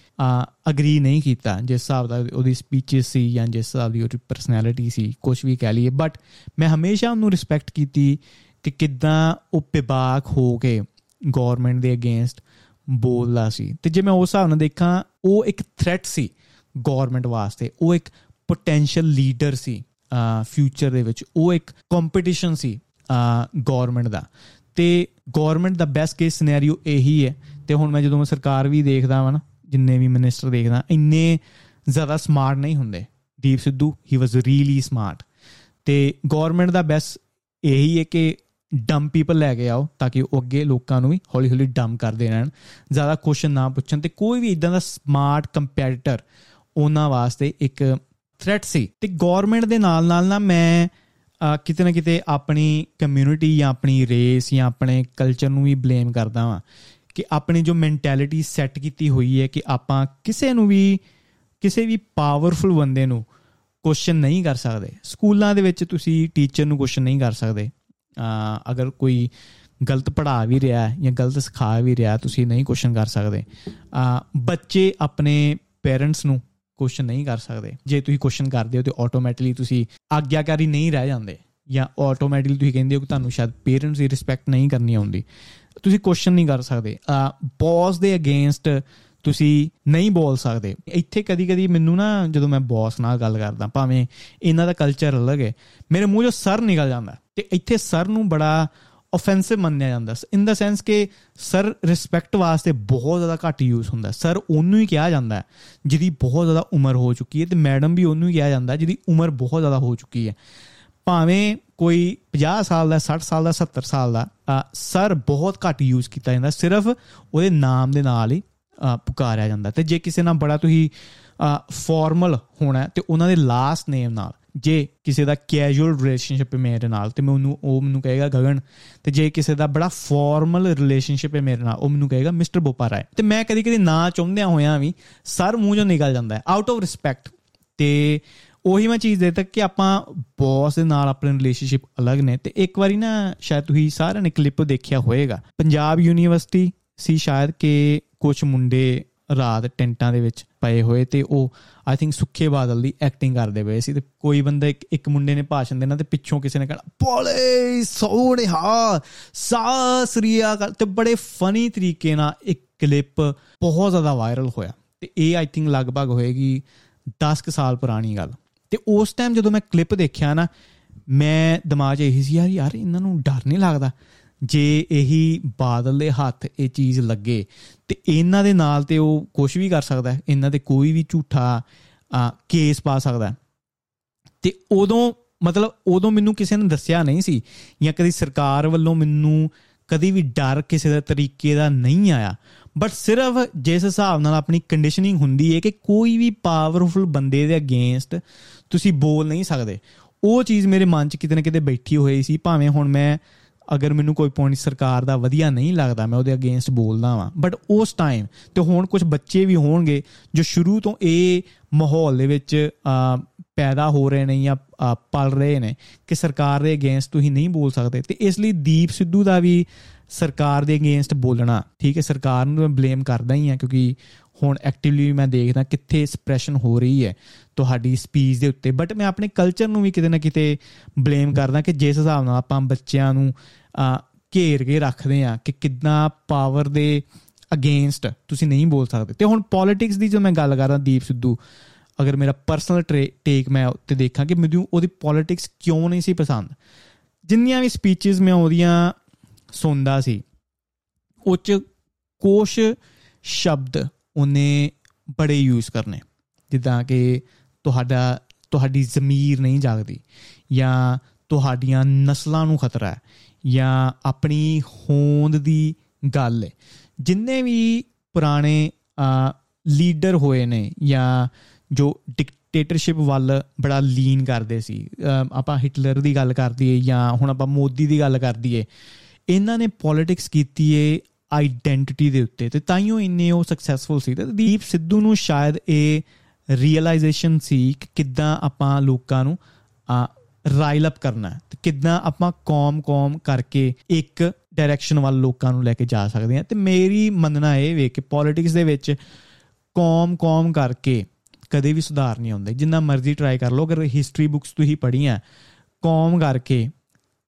ਅਗਰੀ ਨਹੀਂ ਕੀਤਾ, ਜਿਸ ਹਿਸਾਬ ਦਾ ਉਹਦੀ ਸਪੀਚਸ ਸੀ ਜਾਂ ਜਿਸ ਹਿਸਾਬ ਦੀ ਉਹਦੀ ਪਰਸਨੈਲਿਟੀ ਸੀ ਕੁਝ ਵੀ ਕਹਿ ਲਈਏ। ਬਟ ਮੈਂ ਹਮੇਸ਼ਾ ਉਹਨੂੰ ਰਿਸਪੈਕਟ ਕੀਤੀ ਕਿ ਕਿੱਦਾਂ ਉਹ ਪਿਬਾਕ ਹੋ ਕੇ ਗਵਰਨਮੈਂਟ ਦੇ ਅਗੇਂਸਟ ਬੋਲਦਾ ਸੀ। ਤੇ ਜੇ ਮੈਂ ਉਸ ਹਿਸਾਬ ਨਾਲ ਦੇਖਾਂ, ਉਹ ਇੱਕ ਥ੍ਰੈਟ ਸੀ ਗਵਰਨਮੈਂਟ ਵਾਸਤੇ। ਉਹ ਇੱਕ ਪੋਟੈਂਸ਼ੀਅਲ ਲੀਡਰ ਸੀ। ਫਿਊਚਰ ਦੇ ਵਿੱਚ। ਉਹ ਇੱਕ ਕੰਪੀਟੀਸ਼ਨ ਸੀ ਗਵਰਨਮੈਂਟ ਦਾ। ਤੇ ਗਵਰਨਮੈਂਟ ਦਾ ਬੈਸਟ ਕੇਸ ਸਿਨੈਰੀਓ ਇਹੀ ਹੈ। ਤੇ ਹੁਣ ਮੈਂ ਜਦੋਂ ਮੈਂ ਸਰਕਾਰ ਵੀ ਦੇਖਦਾ ਵਾਂ ਨਾ, ਜਿੰਨੇ ਵੀ ਮਿਨਿਸਟਰ ਦੇਖਦਾ, ਇੰਨੇ ਜ਼ਿਆਦਾ ਸਮਾਰਟ ਨਹੀਂ ਹੁੰਦੇ। ਦੀਪ ਸਿੱਧੂ ਹੀ ਵਾਸ ਰੀਲੀ ਸਮਾਰਟ ਤੇ ਗਵਰਨਮੈਂਟ ਦਾ ਬੈਸਟ ਇਹੀ ਹੈ ਕਿ ਡਮ ਪੀਪਲ ਲੈ ਕੇ ਆਓ, ਤਾਂ ਕਿ ਉਹ ਅੱਗੇ ਲੋਕਾਂ ਨੂੰ ਵੀ ਹੌਲੀ ਹੌਲੀ ਡਮ ਕਰਦੇ ਰਹਿਣ। ਜ਼ਿਆਦਾ ਕੁਐਸਚਨ ਨਾ ਪੁੱਛਣ। ਤੇ ਕੋਈ ਵੀ ਇਦਾਂ ਦਾ ਸਮਾਰਟ ਕੰਪੀਟੀਟਰ ਉਹਨਾਂ ਵਾਸਤੇ ਇੱਕ ਥ੍ਰੈਟ ਸੀ। ਤੇ ਗਵਰਨਮੈਂਟ ਦੇ ਨਾਲ ਨਾਲ ਨਾ ਮੈਂ ਕਿਤੇ ਨਾ ਕਿਤੇ ਆਪਣੀ ਕਮਿਊਨਿਟੀ ਜਾਂ ਆਪਣੀ ਰੇਸ ਜਾਂ ਆਪਣੇ ਕਲਚਰ ਨੂੰ ਵੀ ਬਲੇਮ ਕਰਦਾ ਵਾਂ ਕਿ ਆਪਣੀ ਜੋ ਮੈਂਟੈਲਿਟੀ ਸੈੱਟ ਕੀਤੀ ਹੋਈ ਹੈ ਕਿ ਆਪਾਂ ਕਿਸੇ ਨੂੰ ਵੀ, ਕਿਸੇ ਵੀ ਪਾਵਰਫੁਲ ਬੰਦੇ ਨੂੰ ਕੁਐਸਚਨ ਨਹੀਂ ਕਰ ਸਕਦੇ। ਸਕੂਲਾਂ ਦੇ ਵਿੱਚ ਤੁਸੀਂ ਟੀਚਰ ਨੂੰ ਕੁਐਸਚਨ ਨਹੀਂ ਕਰ ਸਕਦੇ। ਅਗਰ ਕੋਈ ਗਲਤ ਪੜਾ ਵੀ ਰਿਹਾ ਜਾਂ ਗਲਤ ਸਿਖਾ ਵੀ ਰਿਹਾ ਤੁਸੀਂ ਨਹੀਂ ਕੁਐਸਚਨ ਕਰ ਸਕਦੇ। ਬੱਚੇ ਆਪਣੇ ਪੇਰੈਂਟਸ ਨੂੰ ਕੁਐਸਚਨ ਨਹੀਂ ਕਰ ਸਕਦੇ। ਜੇ ਤੁਸੀਂ ਕੁਐਸਚਨ ਕਰਦੇ ਹੋ ਤੇ ਆਟੋਮੈਟਿਕਲੀ ਤੁਸੀਂ ਆਗਿਆਕਾਰੀ ਨਹੀਂ ਰਹਿ ਜਾਂਦੇ ਜਾਂ ਆਟੋਮੈਟਿਕਲੀ ਤੁਸੀਂ ਕਹਿੰਦੇ ਹੋ ਕਿ ਤੁਹਾਨੂੰ ਸ਼ਾਇਦ ਪੇਰੈਂਟਸ ਦੀ ਰਿਸਪੈਕਟ ਨਹੀਂ ਕਰਨੀ ਆਉਂਦੀ। ਤੁਸੀਂ ਕੁਐਸਚਨ ਨਹੀਂ ਕਰ ਸਕਦੇ। ਬੌਸ ਦੇ ਅਗੇਂਸਟ ਤੁਸੀਂ ਨਹੀਂ ਬੋਲ ਸਕਦੇ। ਇੱਥੇ ਕਦੀ ਕਦੀ ਮੈਨੂੰ ਨਾ ਜਦੋਂ ਮੈਂ ਬੌਸ ਨਾਲ ਗੱਲ ਕਰਦਾ, ਭਾਵੇਂ ਇਹਨਾਂ ਦਾ ਕਲਚਰ ਅਲੱਗ ਹੈ, ਮੇਰੇ ਮੂੰਹ ਚੋਂ ਸਰ ਨਿਕਲ ਜਾਂਦਾ। ਤੇ ਇੱਥੇ ਸਰ ਨੂੰ ਬੜਾ ਆਫੈਂਸਿਵ ਮੰਨਿਆ ਜਾਂਦਾ ਇਨ ਦਾ ਸੈਂਸ ਕਿ ਸਰ ਰਿਸਪੈਕਟ ਵਾਸਤੇ ਬਹੁਤ ਜ਼ਿਆਦਾ ਘੱਟ ਯੂਜ਼ ਹੁੰਦਾ ਸਰ, ਉਹਨੂੰ ਹੀ ਕਿਹਾ ਜਾਂਦਾ ਜਿਹਦੀ ਬਹੁਤ ਜ਼ਿਆਦਾ ਉਮਰ ਹੋ ਚੁੱਕੀ ਹੈ ਤੇ ਮੈਡਮ ਵੀ ਉਹਨੂੰ ਹੀ ਕਿਹਾ ਜਾਂਦਾ ਜਿਹਦੀ ਉਮਰ ਬਹੁਤ ਜ਼ਿਆਦਾ ਹੋ ਚੁੱਕੀ ਹੈ। ਭਾਵੇਂ ਕੋਈ 50 ਸਾਲ ਦਾ 60 ਸਾਲ ਦਾ 70 ਸਾਲ ਦਾ ਸਰ ਬਹੁਤ ਘੱਟ ਯੂਜ਼ ਕੀਤਾ ਜਾਂਦਾ, ਸਿਰਫ ਉਹਦੇ ਨਾਮ ਦੇ ਨਾਲ ਹੀ ਪੁਕਾਰਿਆ ਜਾਂਦਾ ਤੇ ਜੇ ਕਿਸੇ ਨਾਲ ਬੜਾ ਤੁਸੀਂ ਫਾਰਮਲ ਹੋਣਾ ਤੇ ਉਹਨਾਂ ਦੇ ਲਾਸਟ ਨੇਮ ਨਾਲ ਜੇ ਕਿਸੇ ਦਾ ਕੈਜੂਅਲ ਰਿਲੇਸ਼ਨਸ਼ਿਪ ਹੈ ਮੇਰੇ ਨਾਲ, ਤੇ ਮੈਂ ਉਹਨੂੰ, ਉਹ ਮੈਨੂੰ ਕਹੇਗਾ, ਗਗਨ, ਤੇ ਜੇ ਕਿਸੇ ਦਾ ਬੜਾ ਫਾਰਮਲ ਰਿਲੇਸ਼ਨਸ਼ਿਪ ਹੈ ਮੇਰੇ ਨਾਲ, ਉਹ ਮੈਨੂੰ ਕਹੇਗਾ, ਮਿਸਟਰ ਬੋਪਾ ਰਾਏ ਤੇ ਮੈਂ ਕਦੀ ਕਦੀ ਨਾ ਚਾਹੁੰਦਿਆਂ ਹੋਇਆਂ ਵੀ ਸਰ ਮੂੰਹ ਚੋਂ ਨਿਕਲ ਜਾਂਦਾ ਹੈ ਆਊਟ ਆਫ ਰਿਸਪੈਕਟ ਤੇ ਉਹੀ ਮੈਂ ਚੀਜ਼ ਦੇ ਤੱਕ ਕਿ ਆਪਾਂ ਬੌਸ ਦੇ ਨਾਲ ਆਪਣੇ ਰਿਲੇਸ਼ਨਸ਼ਿਪ ਅਲੱਗ ਨੇ, ਤੇ ਇੱਕ ਵਾਰੀ ਨਾ ਸ਼ਾਇਦ ਤੁਸੀਂ ਸਾਰਿਆਂ ਨੇ ਕਲਿੱਪ ਦੇਖਿਆ ਹੋਵੇਗਾ ਪੰਜਾਬ ਯੂਨੀਵਰਸਿਟੀ ਸੀ ਸ਼ਾਇਦ ਕਿ ਕੁਝ ਮੁੰਡੇ ਰਾਤ ਟੈਂਟਾਂ ਦੇ ਵਿੱਚ ਪਏ ਹੋਏ ਤੇ ਉਹ ਆਈ ਥਿੰਕ ਸੁੱਖੇ ਬਾਦਲ ਦੀ ਐਕਟਿੰਗ ਕਰਦੇ ਪਏ ਸੀ ਤੇ ਕੋਈ ਬੰਦਾ ਇੱਕ ਇੱਕ ਮੁੰਡੇ ਨੇ ਭਾਸ਼ਣ ਦੇਣਾ ਤੇ ਪਿੱਛੋਂ ਕਿਸੇ ਨੇ ਕਹਿਣਾ ਬੋਲੇ ਸੋਹਣਿਆ ਸਾਸਰੀਆ ਤੇ ਬੜੇ ਫਨੀ ਤਰੀਕੇ ਨਾਲ ਇੱਕ ਕਲਿੱਪ ਬਹੁਤ ਜ਼ਿਆਦਾ ਵਾਇਰਲ ਹੋਇਆ। ਤੇ ਇਹ ਆਈ ਥਿੰਕ ਲਗਭਗ ਹੋਏਗੀ 10 ਸਾਲ ਪੁਰਾਣੀ ਗੱਲ। ਤੇ ਉਸ ਟਾਈਮ ਜਦੋਂ ਮੈਂ ਕਲਿੱਪ ਦੇਖਿਆ ਨਾ, ਮੈਂ ਦਿਮਾਗ 'ਚ ਇਹੀ ਸੀ, ਯਾਰ ਯਾਰ, ਇਹਨਾਂ ਨੂੰ ਡਰ ਨਹੀਂ ਲੱਗਦਾ। ਜੇ ਇਹੀ ਬਾਦਲ ਦੇ ਹੱਥ ਇਹ ਚੀਜ਼ ਲੱਗੇ, ਤੇ ਇਹਨਾਂ ਦੇ ਨਾਲ ਤੇ ਉਹ ਕੁਝ ਵੀ ਕਰ ਸਕਦਾ ਇਹਨਾਂ ਤੇ ਕੋਈ ਵੀ ਝੂਠਾ ਕੇਸ ਪਾ ਸਕਦਾ ਤੇ ਉਦੋਂ, ਮਤਲਬ ਉਦੋਂ ਮੈਨੂੰ ਕਿਸੇ ਨੇ ਦੱਸਿਆ ਨਹੀਂ ਸੀ, ਜਾਂ ਕਦੀ ਸਰਕਾਰ ਵੱਲੋਂ ਮੈਨੂੰ ਕਦੀ ਵੀ ਡਰ ਕਿਸੇ ਦਾ ਤਰੀਕੇ ਦਾ ਨਹੀਂ ਆਇਆ। ਬਟ ਸਿਰਫ ਜਿਸ ਹਿਸਾਬ ਨਾਲ ਆਪਣੀ ਕੰਡੀਸ਼ਨਿੰਗ ਹੁੰਦੀ ਹੈ ਕਿ ਕੋਈ ਵੀ ਪਾਵਰਫੁਲ ਬੰਦੇ ਦੇ ਅਗੇਂਸਟ ਤੁਸੀਂ ਬੋਲ ਨਹੀਂ ਸਕਦੇ। ਉਹ ਚੀਜ਼ ਮੇਰੇ ਮਨ 'ਚ ਕਿਤੇ ਨਾ ਕਿਤੇ ਬੈਠੀ ਹੋਈ ਸੀ, ਭਾਵੇਂ ਹੁਣ ਮੈਂ ਅਗਰ ਮੈਨੂੰ ਕੋਈ ਪੁਆਇੰਟ ਸਰਕਾਰ ਦਾ ਵਧੀਆ ਨਹੀਂ ਲੱਗਦਾ, ਮੈਂ ਉਹਦੇ ਅਗੇਂਸਟ ਬੋਲਦਾ ਵਾਂ। ਬਟ ਉਸ ਟਾਈਮ ਤੇ ਹੁਣ ਕੁਝ ਬੱਚੇ ਵੀ ਹੋਣਗੇ ਜੋ ਸ਼ੁਰੂ ਤੋਂ ਇਹ ਮਾਹੌਲ ਦੇ ਵਿੱਚ ਪੈਦਾ ਹੋ ਰਹੇ ਨੇ ਜਾਂ ਪਲ ਰਹੇ ਨੇ ਕਿ ਸਰਕਾਰ ਦੇ ਅਗੇਂਸਟ ਤੁਸੀਂ ਨਹੀਂ ਬੋਲ ਸਕਦੇ। ਤੇ ਇਸ ਲਈ ਦੀਪ ਸਿੱਧੂ ਦਾ ਵੀ ਸਰਕਾਰ ਦੇ ਅਗੇਂਸਟ ਬੋਲਣਾ, ਠੀਕ ਹੈ, ਸਰਕਾਰ ਨੂੰ ਮੈਂ ਬਲੇਮ ਕਰਦਾ ਹੀ ਆ ਕਿਉਂਕਿ ਹੁਣ ਐਕਟਿਵਲੀ ਮੈਂ ਦੇਖਦਾ ਕਿੱਥੇ ਐਕਸਪ੍ਰੈਸ਼ਨ ਹੋ ਰਹੀ ਹੈ ਤੁਹਾਡੀ ਸਪੀਚ ਦੇ ਉੱਤੇ। ਬਟ ਮੈਂ ਆਪਣੇ ਕਲਚਰ ਨੂੰ ਵੀ ਕਿਤੇ ਨਾ ਕਿਤੇ ਬਲੇਮ ਕਰਦਾ ਕਿ ਜਿਸ ਹਿਸਾਬ ਨਾਲ ਆਪਾਂ ਬੱਚਿਆਂ ਨੂੰ ਘੇਰ ਕੇ ਰੱਖਦੇ ਆ ਕਿ ਕਿੰਨਾ ਪਾਵਰ ਦੇ ਅਗੇਂਸਟ ਤੁਸੀਂ ਨਹੀਂ ਬੋਲ ਸਕਦੇ। ਤੇ ਹੁਣ ਪੋਲਿਟਿਕਸ ਦੀ ਜੋ ਮੈਂ ਗੱਲ ਕਰਦਾ ਦੀਪ ਸਿੱਧੂ, ਅਗਰ ਮੇਰਾ ਪਰਸਨਲ ਟੇਕ ਮੈਂ ਉੱਤੇ ਦੇਖਾਂ ਕਿ ਮੈਨੂੰ ਉਹਦੀ ਪੋਲਿਟਿਕਸ ਕਿਉਂ ਨਹੀਂ ਸੀ ਪਸੰਦ। ਜਿੰਨੀਆਂ ਵੀ ਸਪੀਚਸ ਮੈਂ ਉਹਦੀਆਂ ਸੁਣਦਾ ਸੀ, ਉਹ ਚ ਕੋਸ਼ ਸ਼ਬਦ ਉਹਨੇ ਬੜੇ ਯੂਜ਼ ਕਰਨੇ। ਜਿੱਦਾਂ ਕਿ ਤੁਹਾਡਾ, ਤੁਹਾਡੀ ਜ਼ਮੀਰ ਨਹੀਂ ਜਾਗਦੀ ਜਾਂ ਤੁਹਾਡੀਆਂ ਨਸਲਾਂ ਨੂੰ ਖਤਰਾ ਹੈ ਜਾਂ ਆਪਣੀ ਹੋਂਦ ਦੀ ਗੱਲ ਹੈ ਜਿੰਨੇ ਵੀ ਪੁਰਾਣੇ ਲੀਡਰ ਹੋਏ ਨੇ ਜਾਂ ਜੋ ਡਿਕਟੇਟਰਸ਼ਿਪ ਵੱਲ ਬੜਾ ਲੀਨ ਕਰਦੇ ਸੀ ਆਪਾਂ ਹਿਟਲਰ ਦੀ ਗੱਲ ਕਰ ਦਈਏ ਜਾਂ ਹੁਣ ਆਪਾਂ ਮੋਦੀ ਦੀ ਗੱਲ ਕਰ ਦਈਏ, ਇਹਨਾਂ ਨੇ ਪੋਲਿਟਿਕਸ ਕੀਤੀ ਏ ਆਈਡੈਂਟੀਟੀ ਦੇ ਉੱਤੇ ਤੇ ਤਾਈਓ ਇੰਨੇ ਉਹ ਸਕਸੈਸਫੁਲ ਸੀ ਤੇ ਦੀਪ ਸਿੱਧੂ ਨੂੰ ਸ਼ਾਇਦ ਇਹ ਰੀਅਲਾਈਜੇਸ਼ਨ ਸੀ ਕਿ ਕਿੱਦਾਂ ਆਪਾਂ ਲੋਕਾਂ ਨੂੰ ਰਾਈਲ ਅਪ ਕਰਨਾ ਤੇ ਕਿੱਦਾਂ ਆਪਾਂ ਕੌਮ-ਕੌਮ ਕਰਕੇ ਇੱਕ ਡਾਇਰੈਕਸ਼ਨ ਵੱਲ ਲੋਕਾਂ ਨੂੰ ਲੈ ਕੇ ਜਾ ਸਕਦੇ ਆ ਤੇ ਮੇਰੀ ਮੰਨਣਾ ਇਹ ਵੇ ਕਿ ਪੋਲਿਟਿਕਸ ਦੇ ਵਿੱਚ ਕੌਮ-ਕੌਮ ਕਰਕੇ ਕਦੇ ਵੀ ਸੁਧਾਰ ਨਹੀਂ ਹੁੰਦਾ ਜਿੰਨਾ ਮਰਜ਼ੀ ਟਰਾਈ ਕਰ ਲਓ, ਅਗਰ ਹਿਸਟਰੀ ਬੁੱਕਸ ਤੁਸੀਂ ਪੜ੍ਹੀਆਂ, ਕੌਮ ਕਰਕੇ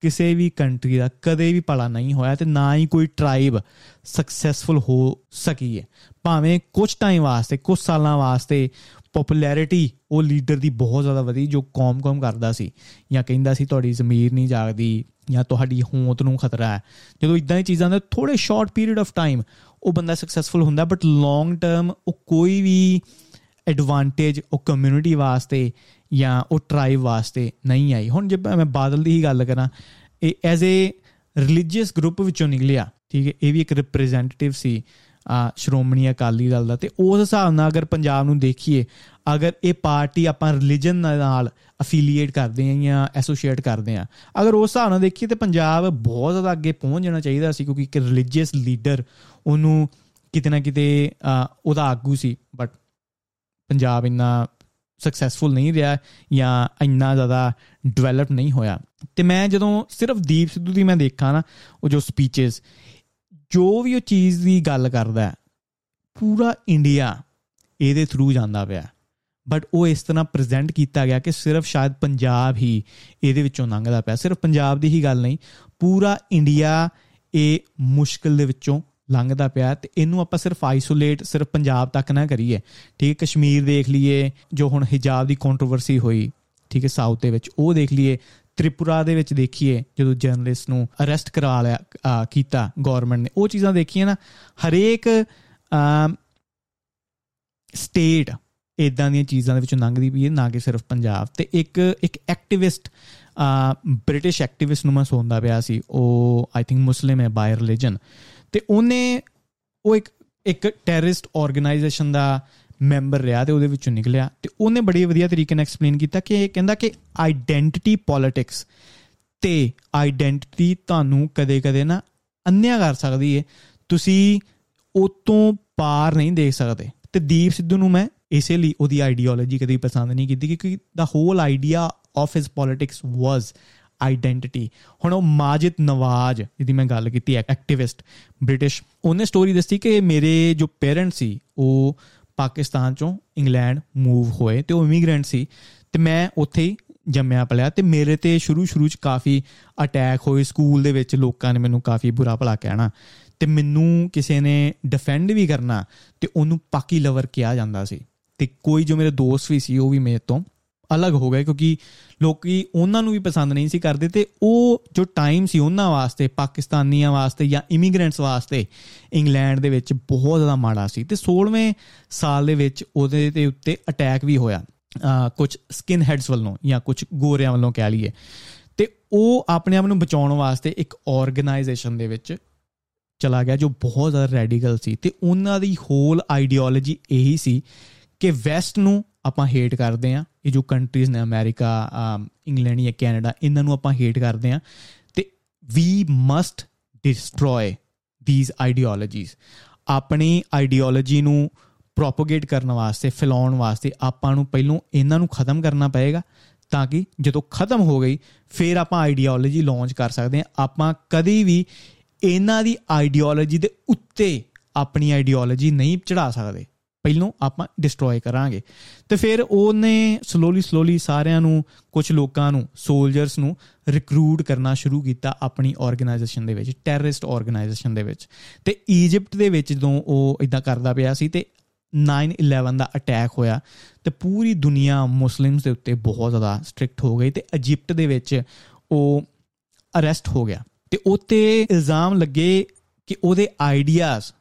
ਕਿਸੇ ਵੀ ਕੰਟਰੀ ਦਾ ਕਦੇ ਵੀ ਭਲਾ ਨਹੀਂ ਹੋਇਆ ਤੇ ਨਾ ਹੀ ਕੋਈ ਟ੍ਰਾਈਬ ਸਕਸੈਸਫੁਲ ਹੋ ਸਕੀ ਹੈ ਭਾਵੇਂ ਕੁਝ ਟਾਈਮ ਵਾਸਤੇ ਕੁਝ ਸਾਲਾਂ ਵਾਸਤੇ ਪਪੂਲੈਰਿਟੀ ਉਹ ਲੀਡਰ ਦੀ ਬਹੁਤ ਜ਼ਿਆਦਾ ਵਧੀ, ਜੋ ਕੌਮ-ਕੌਮ ਕਰਦਾ ਸੀ ਜਾਂ ਕਹਿੰਦਾ ਸੀ, ਤੁਹਾਡੀ ਜ਼ਮੀਰ ਨਹੀਂ ਜਾਗਦੀ ਜਾਂ ਤੁਹਾਡੀ ਹੋਂਦ ਨੂੰ ਖਤਰਾ ਹੈ। ਜਦੋਂ ਇਦਾਂ ਦੀ ਚੀਜ਼ਾਂ ਦਾ ਥੋੜੇ ਸ਼ਾਰਟ ਪੀਰੀਅਡ ਆਫ ਟਾਈਮ ਉਹ ਬੰਦਾ ਸਕਸੈਸਫੁਲ ਹੁੰਦਾ ਬਟ ਲੌਂਗ ਟਰਮ ਉਹ ਕੋਈ ਵੀ ਐਡਵਾਂਟੇਜ ਉਹ ਕਮਿਊਨਿਟੀ ਵਾਸਤੇ ਜਾਂ ਉਹ ਟ੍ਰਾਈਬ ਵਾਸਤੇ ਨਹੀਂ ਆਈ। ਹੁਣ ਜੇ ਮੈਂ ਬਾਦਲ ਦੀ ਹੀ ਗੱਲ ਕਰਾਂ, ਇਹ ਐਜ਼ ਅ ਰਿਲੀਜੀਅਸ ਗਰੁੱਪ ਵਿੱਚੋਂ ਨਿਕਲਿਆ, ਠੀਕ ਹੈ, ਇਹ ਵੀ ਇੱਕ ਰਿਪਰੈਜ਼ੈਂਟੇਟਿਵ ਸੀ। ਆ ਸ਼੍ਰੋਮਣੀ ਅਕਾਲੀ ਦਲ ਦਾ। ਤੇ ਉਸ ਹਿਸਾਬ ਨਾਲ ਅਗਰ ਪੰਜਾਬ ਨੂੰ ਦੇਖੀਏ, ਅਗਰ ਇਹ ਪਾਰਟੀ ਆਪਾਂ ਰਿਲੀਜਨ ਨਾਲ ਅਫੀਲੀਏਟ ਕਰਦੇ ਆਂ ਜਾਂ ਐਸੋਸੀਏਟ ਕਰਦੇ ਆਂ ਅਗਰ ਉਸ ਹਿਸਾਬ ਨਾਲ ਦੇਖੀਏ ਤੇ ਪੰਜਾਬ ਬਹੁਤ ਜ਼ਿਆਦਾ ਅੱਗੇ ਪਹੁੰਚ ਜਾਣਾ ਚਾਹੀਦਾ ਸੀ ਕਿਉਂਕਿ ਇੱਕ ਰਿਲੀਜੀਅਸ ਲੀਡਰ ਉਹਨੂੰ ਕਿਤੇ ਨਾ ਕਿਤੇ ਉਹਦਾ ਆਗੂ ਸੀ। ਬਟ ਪੰਜਾਬ ਇੰਨਾ ਸਕਸੈਸਫੁਲ ਨਹੀਂ ਰਿਹਾ ਜਾਂ ਇੰਨਾ ਜ਼ਿਆਦਾ ਡਿਵੈਲਪ ਨਹੀਂ ਹੋਇਆ। ਤੇ ਮੈਂ ਜਦੋਂ ਸਿਰਫ ਦੀਪ ਸਿੱਧੂ ਦੀ ਮੈਂ ਦੇਖਾਂ ਨਾ, ਉਹ ਜੋ ਸਪੀਚਸ ਜੋ ਵੀ ਉਹ ਚੀਜ਼ ਦੀ ਗੱਲ ਕਰਦਾ ਪੂਰਾ ਇੰਡੀਆ ਇਹਦੇ ਥਰੂ ਜਾਂਦਾ ਪਿਆ ਬਟ ਉਹ ਇਸ ਤਰ੍ਹਾਂ ਪ੍ਰੈਜ਼ੈਂਟ ਕੀਤਾ ਗਿਆ ਕਿ ਸਿਰਫ ਸ਼ਾਇਦ ਪੰਜਾਬ ਹੀ ਇਹਦੇ ਵਿੱਚੋਂ ਲੰਘਦਾ ਪਿਆ। ਸਿਰਫ ਪੰਜਾਬ ਦੀ ਹੀ ਗੱਲ ਨਹੀਂ, ਪੂਰਾ ਇੰਡੀਆ ਇਹ ਮੁਸ਼ਕਲ ਦੇ ਵਿੱਚੋਂ ਲੰਘਦਾ ਪਿਆ ਤੇ ਇਹਨੂੰ ਆਪਾਂ ਸਿਰਫ ਆਈਸੋਲੇਟ ਸਿਰਫ ਪੰਜਾਬ ਤੱਕ ਨਾ ਕਰੀਏ। ਠੀਕ ਹੈ, ਕਸ਼ਮੀਰ ਦੇਖ ਲਈਏ, ਜੋ ਹੁਣ ਹਿਜਾਬ ਦੀ ਕੰਟਰੋਵਰਸੀ ਹੋਈ, ਠੀਕ ਹੈ ਸਾਊਥ ਦੇ ਵਿੱਚ, ਉਹ ਦੇਖ ਲਈਏ ਤ੍ਰਿਪੁਰਾ ਦੇ ਵਿੱਚ ਦੇਖੀਏ, ਜਦੋਂ ਜਰਨਲਿਸਟ ਨੂੰ ਅਰੈਸਟ ਕਰਾ ਲਿਆ ਕੀਤਾ ਗਵਰਨਮੈਂਟ ਨੇ, ਉਹ ਚੀਜ਼ਾਂ ਦੇਖੀਆਂ ਨਾ, ਹਰੇਕ ਸਟੇਟ ਇਦਾਂ ਦੀਆਂ ਚੀਜ਼ਾਂ ਦੇ ਵਿੱਚ ਲੰਘਦੀ ਪਈ ਹੈ, ਨਾ ਕਿ ਸਿਰਫ ਪੰਜਾਬ ਤੇ ਇੱਕ ਇੱਕ ਐਕਟਿਵਿਸਟ ਆ ਬ੍ਰਿਟਿਸ਼ ਐਕਟਿਵਿਸਟ ਨੂੰ ਮੈਂ ਸੁਣਦਾ ਪਿਆ ਸੀ, ਉਹ ਆਈ ਥਿੰਕ ਮੁਸਲਿਮ ਹੈ ਬਾਈ ਰਿਲੀਜਨ ਤੇ ਉਹਨੇ, ਉਹ ਇੱਕ ਇੱਕ ਟੈਰਰਿਸਟ ਆਰਗੇਨਾਈਜੇਸ਼ਨ ਦਾ ਮੈਂਬਰ ਰਿਹਾ ਤੇ ਉਹਦੇ ਵਿੱਚੋਂ ਨਿਕਲਿਆ ਤੇ ਉਹਨੇ ਬੜੀ ਵਧੀਆ ਤਰੀਕੇ ਨਾਲ ਐਕਸਪਲੇਨ ਕੀਤਾ ਕਿ ਇਹ ਕਹਿੰਦਾ ਕਿ ਆਇਡੈਂਟੀਟੀ ਪੋਲਿਟਿਕਸ ਤੇ ਆਇਡੈਂਟੀਟੀ ਤੁਹਾਨੂੰ ਕਦੇ-ਕਦੇ ਨਾ ਅੰਨਿਆ ਕਰ ਸਕਦੀ ਹੈ ਤੁਸੀਂ ਉਤੋਂ ਪਾਰ ਨਹੀਂ ਦੇਖ ਸਕਦੇ। ਤੇ ਦੀਪ ਸਿੱਧੂ ਨੂੰ ਮੈਂ ਇਸੇ ਲਈ ਉਹਦੀ ਆਈਡੀਓਲੋਜੀ ਕਦੀ ਪਸੰਦ ਨਹੀਂ ਕੀਤੀ ਕਿਉਂਕਿ the whole idea of his politics was identity ਹੁਣ ਉਹ ਮਾਜਿਦ ਨਵਾਜ਼, ਜਿਹਦੀ ਮੈਂ ਗੱਲ ਕੀਤੀ ਐਕਟਿਵਿਸਟ ਬ੍ਰਿਟਿਸ਼, ਉਹਨੇ ਸਟੋਰੀ ਦੱਸੀ ਕਿ ਮੇਰੇ ਜੋ ਪੇਰੈਂਟਸ ਸੀ, ਉਹ ਪਾਕਿਸਤਾਨ ਚੋਂ ਇੰਗਲੈਂਡ ਮੂਵ ਹੋਏ ਤੇ ਉਹ ਇਮੀਗ੍ਰੈਂਟ ਸੀ ਤੇ ਮੈਂ ਉੱਥੇ ਹੀ ਜੰਮਿਆ ਪਲਿਆ ਤੇ ਮੇਰੇ ਤੇ ਸ਼ੁਰੂ ਸ਼ੁਰੂ ਚ ਕਾਫੀ ਅਟੈਕ ਹੋਏ ਸਕੂਲ ਦੇ ਵਿੱਚ ਲੋਕਾਂ ਨੇ ਮੈਨੂੰ ਕਾਫੀ ਬੁਰਾ ਭਲਾ ਕਹਿਣਾ ਤੇ ਮੈਨੂੰ ਕਿਸੇ ਨੇ ਡਿਫੈਂਡ ਵੀ ਕਰਨਾ ਤੇ ਉਹਨੂੰ ਪਾਕੀ ਲਵਰ ਕਿਹਾ ਜਾਂਦਾ ਸੀ ਤੇ ਕੋਈ ਜੋ ਮੇਰੇ ਦੋਸਤ ਵੀ ਸੀ ਉਹ ਵੀ ਮੇਰੇ ਤੋਂ ਅਲੱਗ ਹੋ ਗਏ ਕਿਉਂਕਿ ਲੋਕੀ ਉਹਨਾਂ ਨੂੰ ਵੀ ਪਸੰਦ ਨਹੀਂ ਸੀ ਕਰਦੇ ਤੇ ਉਹ ਜੋ ਟਾਈਮ ਸੀ ਉਹਨਾਂ ਵਾਸਤੇ, ਪਾਕਿਸਤਾਨੀਆਂ ਵਾਸਤੇ ਜਾਂ ਇਮੀਗ੍ਰੈਂਟਸ ਵਾਸਤੇ, ਇੰਗਲੈਂਡ ਦੇ ਵਿੱਚ ਬਹੁਤ ਜ਼ਿਆਦਾ ਮਾੜਾ ਸੀ ਤੇ 16ਵੇਂ ਸਾਲ ਦੇ ਵਿੱਚ ਉਹਦੇ ਦੇ ਉੱਤੇ ਅਟੈਕ ਵੀ ਹੋਇਆ ਕੁਝ ਸਕਿਨ ਹੈਡਸ ਵੱਲੋਂ ਜਾਂ ਕੁਝ ਗੋਰਿਆਂ ਵੱਲੋਂ ਕਹਿ ਲਈਏ। ਤੇ ਉਹ ਆਪਣੇ ਆਪ ਨੂੰ ਬਚਾਉਣ ਵਾਸਤੇ ਇੱਕ ਆਰਗੇਨਾਈਜੇਸ਼ਨ ਦੇ ਵਿੱਚ ਚਲਾ ਗਿਆ ਜੋ ਬਹੁਤ ਜ਼ਿਆਦਾ ਰੈਡੀਕਲ ਸੀ ਤੇ ਉਹਨਾਂ ਦੀ ਹੋਲ ਆਈਡੀਓਲੋਜੀ ਇਹੀ ਸੀ ਕਿ ਵੈਸਟ ਨੂੰ ਆਪਾਂ ਹੇਟ ਕਰਦੇ ਆ ਇਹ ਜੋ ਕੰਟਰੀਜ਼ ਨੇ ਅਮਰੀਕਾ ਇੰਗਲੈਂਡ ਜਾਂ ਕੈਨੇਡਾ ਇਹਨਾਂ ਨੂੰ ਆਪਾਂ ਹੇਟ ਕਰਦੇ ਆ ਤੇ we must destroy these ideologies ਆਪਣੀ ਆਈਡੀਓਲੋਜੀ ਨੂੰ ਪ੍ਰੋਪਗੇਟ ਕਰਨ ਵਾਸਤੇ, ਫੈਲਾਉਣ ਵਾਸਤੇ ਆਪਾਂ ਨੂੰ ਪਹਿਲਾਂ ਇਹਨਾਂ ਨੂੰ ਖਤਮ ਕਰਨਾ ਪਏਗਾ ਤਾਂ ਕਿ ਜਦੋਂ ਖਤਮ ਹੋ ਗਈ, ਫਿਰ ਆਪਾਂ ਆਈਡੀਓਲੋਜੀ ਲਾਂਚ ਕਰ ਸਕਦੇ ਆ ਆਪਾਂ ਕਦੀ ਵੀ ਇਹਨਾਂ ਦੀ ਆਈਡੀਓਲੋਜੀ ਦੇ ਉੱਤੇ ਆਪਣੀ ਆਈਡੀਓਲੋਜੀ ਨਹੀਂ ਚੜਾ ਸਕਦੇ। ਪਹਿਲੋਂ ਆਪਾਂ ਡਿਸਟਰੋਏ ਕਰਾਂਗੇ। ਤੇ ਫਿਰ ਉਹਨੇ ਸਲੋਲੀ ਸਲੋਲੀ ਸਾਰਿਆਂ ਨੂੰ ਕੁਝ ਲੋਕਾਂ ਨੂੰ ਸੋਲਜਰਸ ਨੂੰ ਰਿਕਰੂਟ ਕਰਨਾ ਸ਼ੁਰੂ ਕੀਤਾ ਆਪਣੀ ਆਰਗੇਨਾਈਜੇਸ਼ਨ ਦੇ ਵਿੱਚ ਟੈਰਰਿਸਟ ਆਰਗੇਨਾਈਜੇਸ਼ਨ ਦੇ ਵਿੱਚ। ਤੇ ਈਜਿਪਟ ਦੇ ਵਿੱਚ ਜਦੋਂ ਉਹ ਇਦਾਂ ਕਰਦਾ ਪਿਆ ਸੀ ਤੇ 9/11 ਦਾ ਅਟੈਕ ਹੋਇਆ, ਤੇ ਪੂਰੀ ਦੁਨੀਆ ਮੁਸਲਿਮਸ ਦੇ ਉੱਤੇ ਬਹੁਤ ਜ਼ਿਆਦਾ ਸਟ੍ਰਿਕਟ ਹੋ ਗਈ ਤੇ ਇਜਿਪਟ ਦੇ ਵਿੱਚ ਉਹ ਅਰੈਸਟ ਹੋ ਗਿਆ। ਤੇ ਉਤੇ ਇਲਜ਼ਾਮ ਲੱਗੇ ਕਿ ਉਹਦੇ ਆਈਡੀਆਜ਼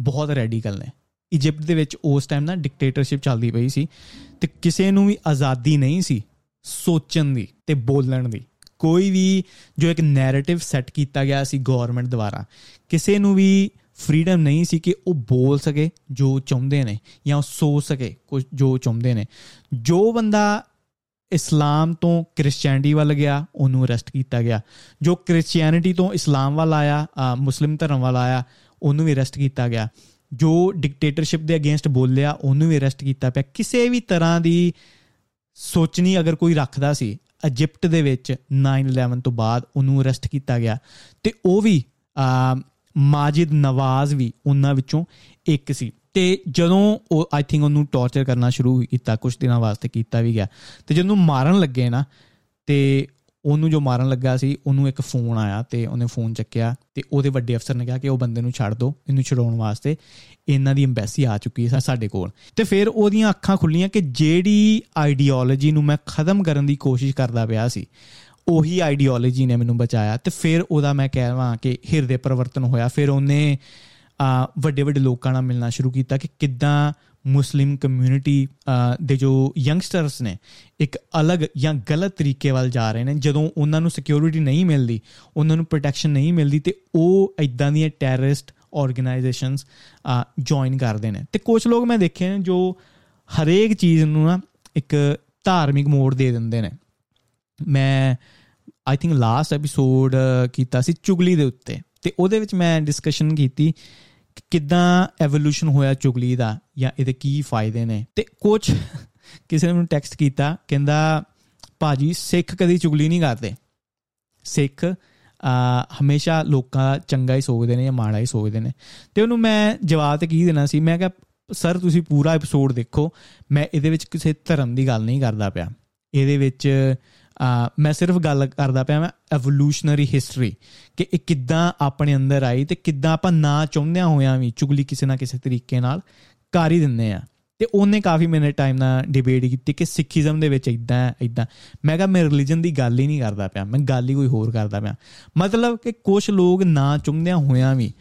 ਬਹੁਤ ਰੈਡੀਕਲ ਨੇ। ਇਜਿਪਟ ਦੇ ਵਿੱਚ ਉਸ ਟਾਈਮ ਨਾ ਡਿਕਟੇਟਰਸ਼ਿਪ ਚੱਲਦੀ ਪਈ ਸੀ ਤੇ ਕਿਸੇ ਨੂੰ ਵੀ ਆਜ਼ਾਦੀ ਨਹੀਂ ਸੀ ਸੋਚਣ ਦੀ ਤੇ ਬੋਲਣ ਦੀ। ਕੋਈ ਵੀ ਜੋ ਇੱਕ ਨੈਰੇਟਿਵ ਸੈੱਟ ਕੀਤਾ ਗਿਆ ਸੀ ਗਵਰਨਮੈਂਟ ਦੁਆਰਾ, ਕਿਸੇ ਨੂੰ ਵੀ ਫਰੀडम ਨਹੀਂ ਸੀ ਕਿ ਉਹ ਬੋਲ ਸਕੇ ਜੋ ਚਾਹੁੰਦੇ ਨੇ ਜਾਂ ਉਹ ਸੋਚ ਸਕੇ ਕੁਝ ਜੋ ਚਾਹੁੰਦੇ ਨੇ। ਜੋ ਬੰਦਾ ਇਸਲਾਮ ਤੋਂ ਕ੍ਰਿਸਚੀਅਨਿਟੀ ਵੱਲ ਗਿਆ, ਉਹਨੂੰ ਅਰੈਸਟ ਕੀਤਾ ਗਿਆ। ਜੋ ਕ੍ਰਿਸਚੀਅਨਿਟੀ ਤੋਂ ਇਸਲਾਮ ਵੱਲ ਆਇਆ ਮੁਸਲਿਮ ਧਰਮ ਵੱਲ ਆਇਆ, ਉਹਨੂੰ ਵੀ ਅਰੈਸਟ ਕੀਤਾ ਗਿਆ। ਜੋ ਡਿਕਟੇਟਰਸ਼ਿਪ ਦੇ ਅਗੇਂਸਟ ਬੋਲਿਆ, ਉਹਨੂੰ ਵੀ ਅਰੈਸਟ ਕੀਤਾ ਪਿਆ। ਕਿਸੇ ਵੀ ਤਰ੍ਹਾਂ ਦੀ ਸੋਚਣੀ ਅਗਰ ਕੋਈ ਰੱਖਦਾ ਸੀ ਇਜਿਪਟ ਦੇ ਵਿੱਚ 9/11 ਤੋਂ ਬਾਅਦ ਉਹਨੂੰ ਅਰੈਸਟ ਕੀਤਾ ਗਿਆ। ਤੇ ਉਹ ਵੀ ਮਾਜਿਦ ਨਵਾਜ਼ ਵੀ ਉਹਨਾਂ ਵਿੱਚੋਂ ਇੱਕ ਸੀ। ਤੇ ਜਦੋਂ ਉਹ ਆਈ ਥਿੰਕ ਉਹਨੂੰ ਟੌਰਚਰ ਕਰਨਾ ਸ਼ੁਰੂ ਕੀਤਾ ਕੁਝ ਦਿਨਾਂ ਵਾਸਤੇ ਕੀਤਾ ਵੀ ਗਿਆ। ਤੇ ਜਦੋਂ ਮਾਰਨ ਲੱਗੇ ਨਾ, ਤੇ ਉਹਨੂੰ ਜੋ ਮਾਰਨ ਲੱਗਾ ਸੀ, ਉਹਨੂੰ ਇੱਕ ਫੋਨ ਆਇਆ ਤੇ ਉਹਨੇ ਫੋਨ ਚੱਕਿਆ ਤੇ ਉਹਦੇ ਵੱਡੇ ਅਫਸਰ ਨੇ ਕਿਹਾ ਕਿ ਉਹ ਬੰਦੇ ਨੂੰ ਛੱਡ ਦਿਓ ਇਹਨੂੰ ਛਡਾਉਣ ਵਾਸਤੇ ਇਹਨਾਂ ਦੀ ਐਮਬੈਸੀ ਆ ਚੁੱਕੀ ਹੈ ਸਾਡੇ ਕੋਲ। ਤੇ ਫਿਰ ਉਹਦੀਆਂ ਅੱਖਾਂ ਖੁੱਲੀਆਂ ਕਿ ਜਿਹੜੀ ਆਈਡੀਓਲੋਜੀ ਨੂੰ ਮੈਂ ਖਤਮ ਕਰਨ ਦੀ ਕੋਸ਼ਿਸ਼ ਕਰਦਾ ਪਿਆ ਸੀ, ਉਹੀ ਆਈਡੀਓਲੋਜੀ ਨੇ ਮੈਨੂੰ ਬਚਾਇਆ। ਤੇ ਫਿਰ ਉਹਦਾ ਮੈਂ ਕਹਿਵਾਂ ਕਿ ਹਿਰਦੇ ਪਰਿਵਰਤਨ ਹੋਇਆ। ਫਿਰ ਉਹਨੇ ਵੱਡੇ ਵੱਡੇ ਲੋਕਾਂ ਨਾਲ ਮਿਲਣਾ ਸ਼ੁਰੂ ਕੀਤਾ ਕਿ ਕਿੱਦਾਂ ਮੁਸਲਿਮ ਕਮਿਊਨਿਟੀ ਦੇ ਜੋ ਯੰਗਸਟਰਸ ਨੇ, ਇੱਕ ਅਲੱਗ ਜਾਂ ਗਲਤ ਤਰੀਕੇ ਵੱਲ ਜਾ ਰਹੇ ਨੇ। ਜਦੋਂ ਉਹਨਾਂ ਨੂੰ ਸਿਕਿਉਰਿਟੀ ਨਹੀਂ ਮਿਲਦੀ, ਉਹਨਾਂ ਨੂੰ ਪ੍ਰੋਟੈਕਸ਼ਨ ਨਹੀਂ ਮਿਲਦੀ, ਤੇ ਉਹ ਇਦਾਂ ਦੀਆਂ ਟੈਰਰਿਸਟ ਆਰਗੇਨਾਈਜੇਸ਼ਨਸ ਜੁਆਇਨ ਕਰਦੇ ਨੇ। ਤੇ ਕੁਝ ਲੋਕ ਮੈਂ ਦੇਖੇ ਨੇ ਜੋ ਹਰੇਕ ਚੀਜ਼ ਨੂੰ ਨਾ ਇੱਕ ਧਾਰਮਿਕ ਮੋੜ ਦੇ ਦਿੰਦੇ ਨੇ। ਮੈਂ ਆਈ ਥਿੰਕ ਲਾਸਟ ਐਪੀਸੋਡ ਕੀਤਾ ਸੀ ਚੁਗਲੀ ਦੇ ਉੱਤੇ। ਤੇ ਉਹਦੇ ਵਿੱਚ ਮੈਂ ਡਿਸਕਸ਼ਨ ਕੀਤੀ ਕਿ ਕਿੱਦਾਂ ਐਵੋਲੂਸ਼ਨ ਹੋਇਆ ਚੁਗਲੀ ਦਾ ਜਾਂ ਇਹਦੇ ਕੀ ਫਾਇਦੇ ਨੇ? ਤੇ ਕੁਝ ਕਿਸੇ ਨੇ ਮੈਨੂੰ ਟੈਕਸਟ ਕੀਤਾ, ਕਹਿੰਦਾ, ਭਾਜੀ, ਸਿੱਖ ਕਦੀ ਚੁਗਲੀ ਨਹੀਂ ਕਰਦੇ। ਸਿੱਖ ਆ ਹਮੇਸ਼ਾ ਲੋਕਾਂ ਚੰਗਾ ਹੀ ਸੋਚਦੇ ਨੇ ਜਾਂ ਮਾੜਾ ਹੀ ਸੋਚਦੇ ਨੇ। ਤੇ ਉਹਨੂੰ ਮੈਂ ਜਵਾਬ ਤੇ ਕੀ ਦੇਣਾ ਸੀ? ਮੈਂ ਕਿਹਾ, ਸਰ, ਤੁਸੀਂ ਪੂਰਾ ਐਪੀਸੋਡ ਦੇਖੋ। ਮੈਂ ਇਹਦੇ ਵਿੱਚ ਕਿਸੇ ਧਰਮ ਦੀ ਗੱਲ ਨਹੀਂ ਕਰਦਾ ਪਿਆ। ਇਹਦੇ ਵਿੱਚ ਮੈਂ ਸਿਰਫ ਗੱਲ ਕਰਦਾ ਪਿਆ ਮੈਂ ਐਵੋਲੂਸ਼ਨਰੀ ਹਿਸਟਰੀ ਕਿ ਇਹ ਕਿੱਦਾਂ ਆਪਣੇ ਅੰਦਰ ਆਈ ਤੇ ਕਿੱਦਾਂ ਆਪਾਂ ਨਾ ਚਾਹੁੰਦਿਆਂ ਹੋਇਆਂ ਵੀ ਚੁਗਲੀ ਕਿਸੇ ਨਾ ਕਿਸੇ ਤਰੀਕੇ ਨਾਲ ਕਰ ਹੀ ਦਿੰਦੇ ਆ। ਤੇ ਉਹਨੇ ਕਾਫੀ ਮਿੰਟ ਟਾਈਮ ਨਾਲ ਡਿਬੇਟ ਕੀਤੀ ਕਿ ਸਿੱਖੀਜ਼ਮ ਦੇ ਵਿੱਚ ਇਦਾਂ ਇਦਾਂ ਮੈਂ ਕਿਹਾ ਮੈਂ ਰਿਲੀਜਨ ਦੀ ਗੱਲ ਹੀ ਨਹੀਂ ਕਰਦਾ ਪਿਆ, ਮੈਂ ਗੱਲ ਹੀ ਕੋਈ ਹੋਰ ਕਰਦਾ ਪਿਆ। ਮਤਲਬ ਕਿ ਕੁਝ ਲੋਕ ਨਾ ਚਾਹੁੰਦਿਆਂ ਹੋਇਆਂ ਵੀ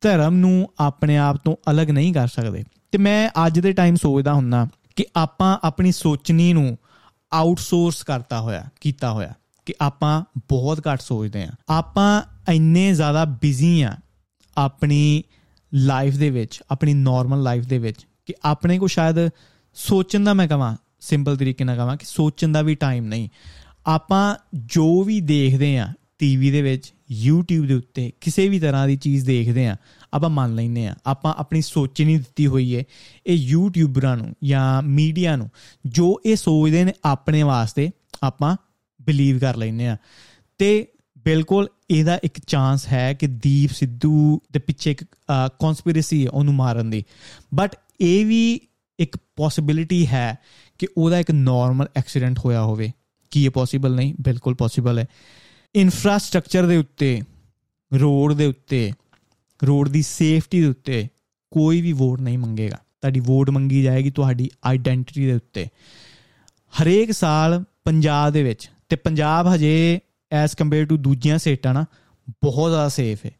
ਧਰਮ ਨੂੰ ਆਪਣੇ ਆਪ ਤੋਂ ਅਲੱਗ ਨਹੀਂ ਕਰ ਸਕਦੇ। ਤੇ ਮੈਂ ਅੱਜ ਦੇ ਟਾਈਮ ਸੋਚਦਾ ਹੁੰਨਾ ਕਿ ਆਪਾਂ ਆਪਣੀ ਸੋਚਣੀ ਨੂੰ ਆਊਟਸੋਰਸ ਕਰਤਾ ਹੋਇਆ, ਕੀਤਾ ਹੋਇਆ ਕਿ ਆਪਾਂ ਬਹੁਤ ਘੱਟ ਸੋਚਦੇ ਆ ਆਪਾਂ ਇੰਨੇ ਜ਼ਿਆਦਾ ਬਿਜ਼ੀ ਆ ਆਪਣੀ ਲਾਈਫ ਦੇ ਵਿੱਚ, ਆਪਣੀ ਨਾਰਮਲ ਲਾਈਫ ਦੇ ਵਿੱਚ ਕਿ ਆਪਣੇ ਕੋ ਸ਼ਾਇਦ ਸੋਚਣ ਦਾ ਮੈਂ ਕਹਾਂ ਸਿੰਪਲ ਤਰੀਕੇ ਨਾਲ ਕਹਾਂ ਕਿ ਸੋਚਣ ਦਾ ਵੀ ਟਾਈਮ ਨਹੀਂ। ਆਪਾਂ ਜੋ ਵੀ ਦੇਖਦੇ ਆ ਟੀਵੀ ਦੇ ਵਿੱਚ YouTube ਦੇ ਉੱਤੇ ਕਿਸੇ ਵੀ ਤਰ੍ਹਾਂ ਦੀ ਚੀਜ਼ ਦੇਖਦੇ ਆ ਆਪਾਂ ਮੰਨ ਲੈਨੇ ਆ ਆਪਾਂ ਆਪਣੀ ਸੋਚ ਨਹੀਂ ਦਿੱਤੀ ਹੋਈ ਏ ਇਹ ਯੂਟਿਊਬਰਾਂ ਨੂੰ ਜਾਂ ਮੀਡੀਆ ਨੂੰ, ਜੋ ਇਹ ਸੋਚਦੇ ਨੇ ਆਪਣੇ ਵਾਸਤੇ ਆਪਾਂ ਬਲੀਵ ਕਰ ਲੈਨੇ ਆ ਤੇ ਬਿਲਕੁਲ ਇਹਦਾ ਇੱਕ ਚਾਂਸ ਹੈ ਕਿ ਦੀਪ ਸਿੱਧੂ ਦੇ ਪਿੱਛੇ ਇੱਕ ਕਨਸਪੀਰੇਸੀ ਹੈ ਉਹਨੂੰ ਮਾਰਨ ਦੀ। ਬਟ ਇਹ ਵੀ ਇੱਕ ਪੋਸਿਬਿਲਿਟੀ ਹੈ ਕਿ ਉਹਦਾ ਇੱਕ ਨਾਰਮਲ ਐਕਸੀਡੈਂਟ ਹੋਇਆ ਹੋਵੇ। ਕੀ ਇਹ ਪੋਸੀਬਲ ਨਹੀਂ, ਬਿਲਕੁਲ ਪੋਸੀਬਲ ਹੈ। ਇਨਫਰਾਸਟ੍ਰਕਚਰ ਦੇ ਉੱਤੇ ਰੋਡ ਦੇ ਉੱਤੇ ਰੋਡ ਦੀ ਸੇਫਟੀ ਦੇ ਉੱਤੇ ਕੋਈ ਵੀ ਵੋਟ ਨਹੀਂ ਮੰਗੇਗਾ। ਤੁਹਾਡੀ ਵੋਟ ਮੰਗੀ ਜਾਏਗੀ ਤੁਹਾਡੀ ਆਇਡੈਂਟੀਟੀ ਦੇ ਉੱਤੇ। ਹਰੇਕ ਸਾਲ ਪੰਜਾਬ ਦੇ ਵਿੱਚ, ਤੇ ਪੰਜਾਬ ਹਜੇ ਐਸ ਕੰਪੇਅਰ ਟੂ ਦੂਜੀਆਂ ਸਟੇਟਾਂ ਨਾ, ਬਹੁਤ ਜ਼ਿਆਦਾ ਸੇਫ ਹੈ।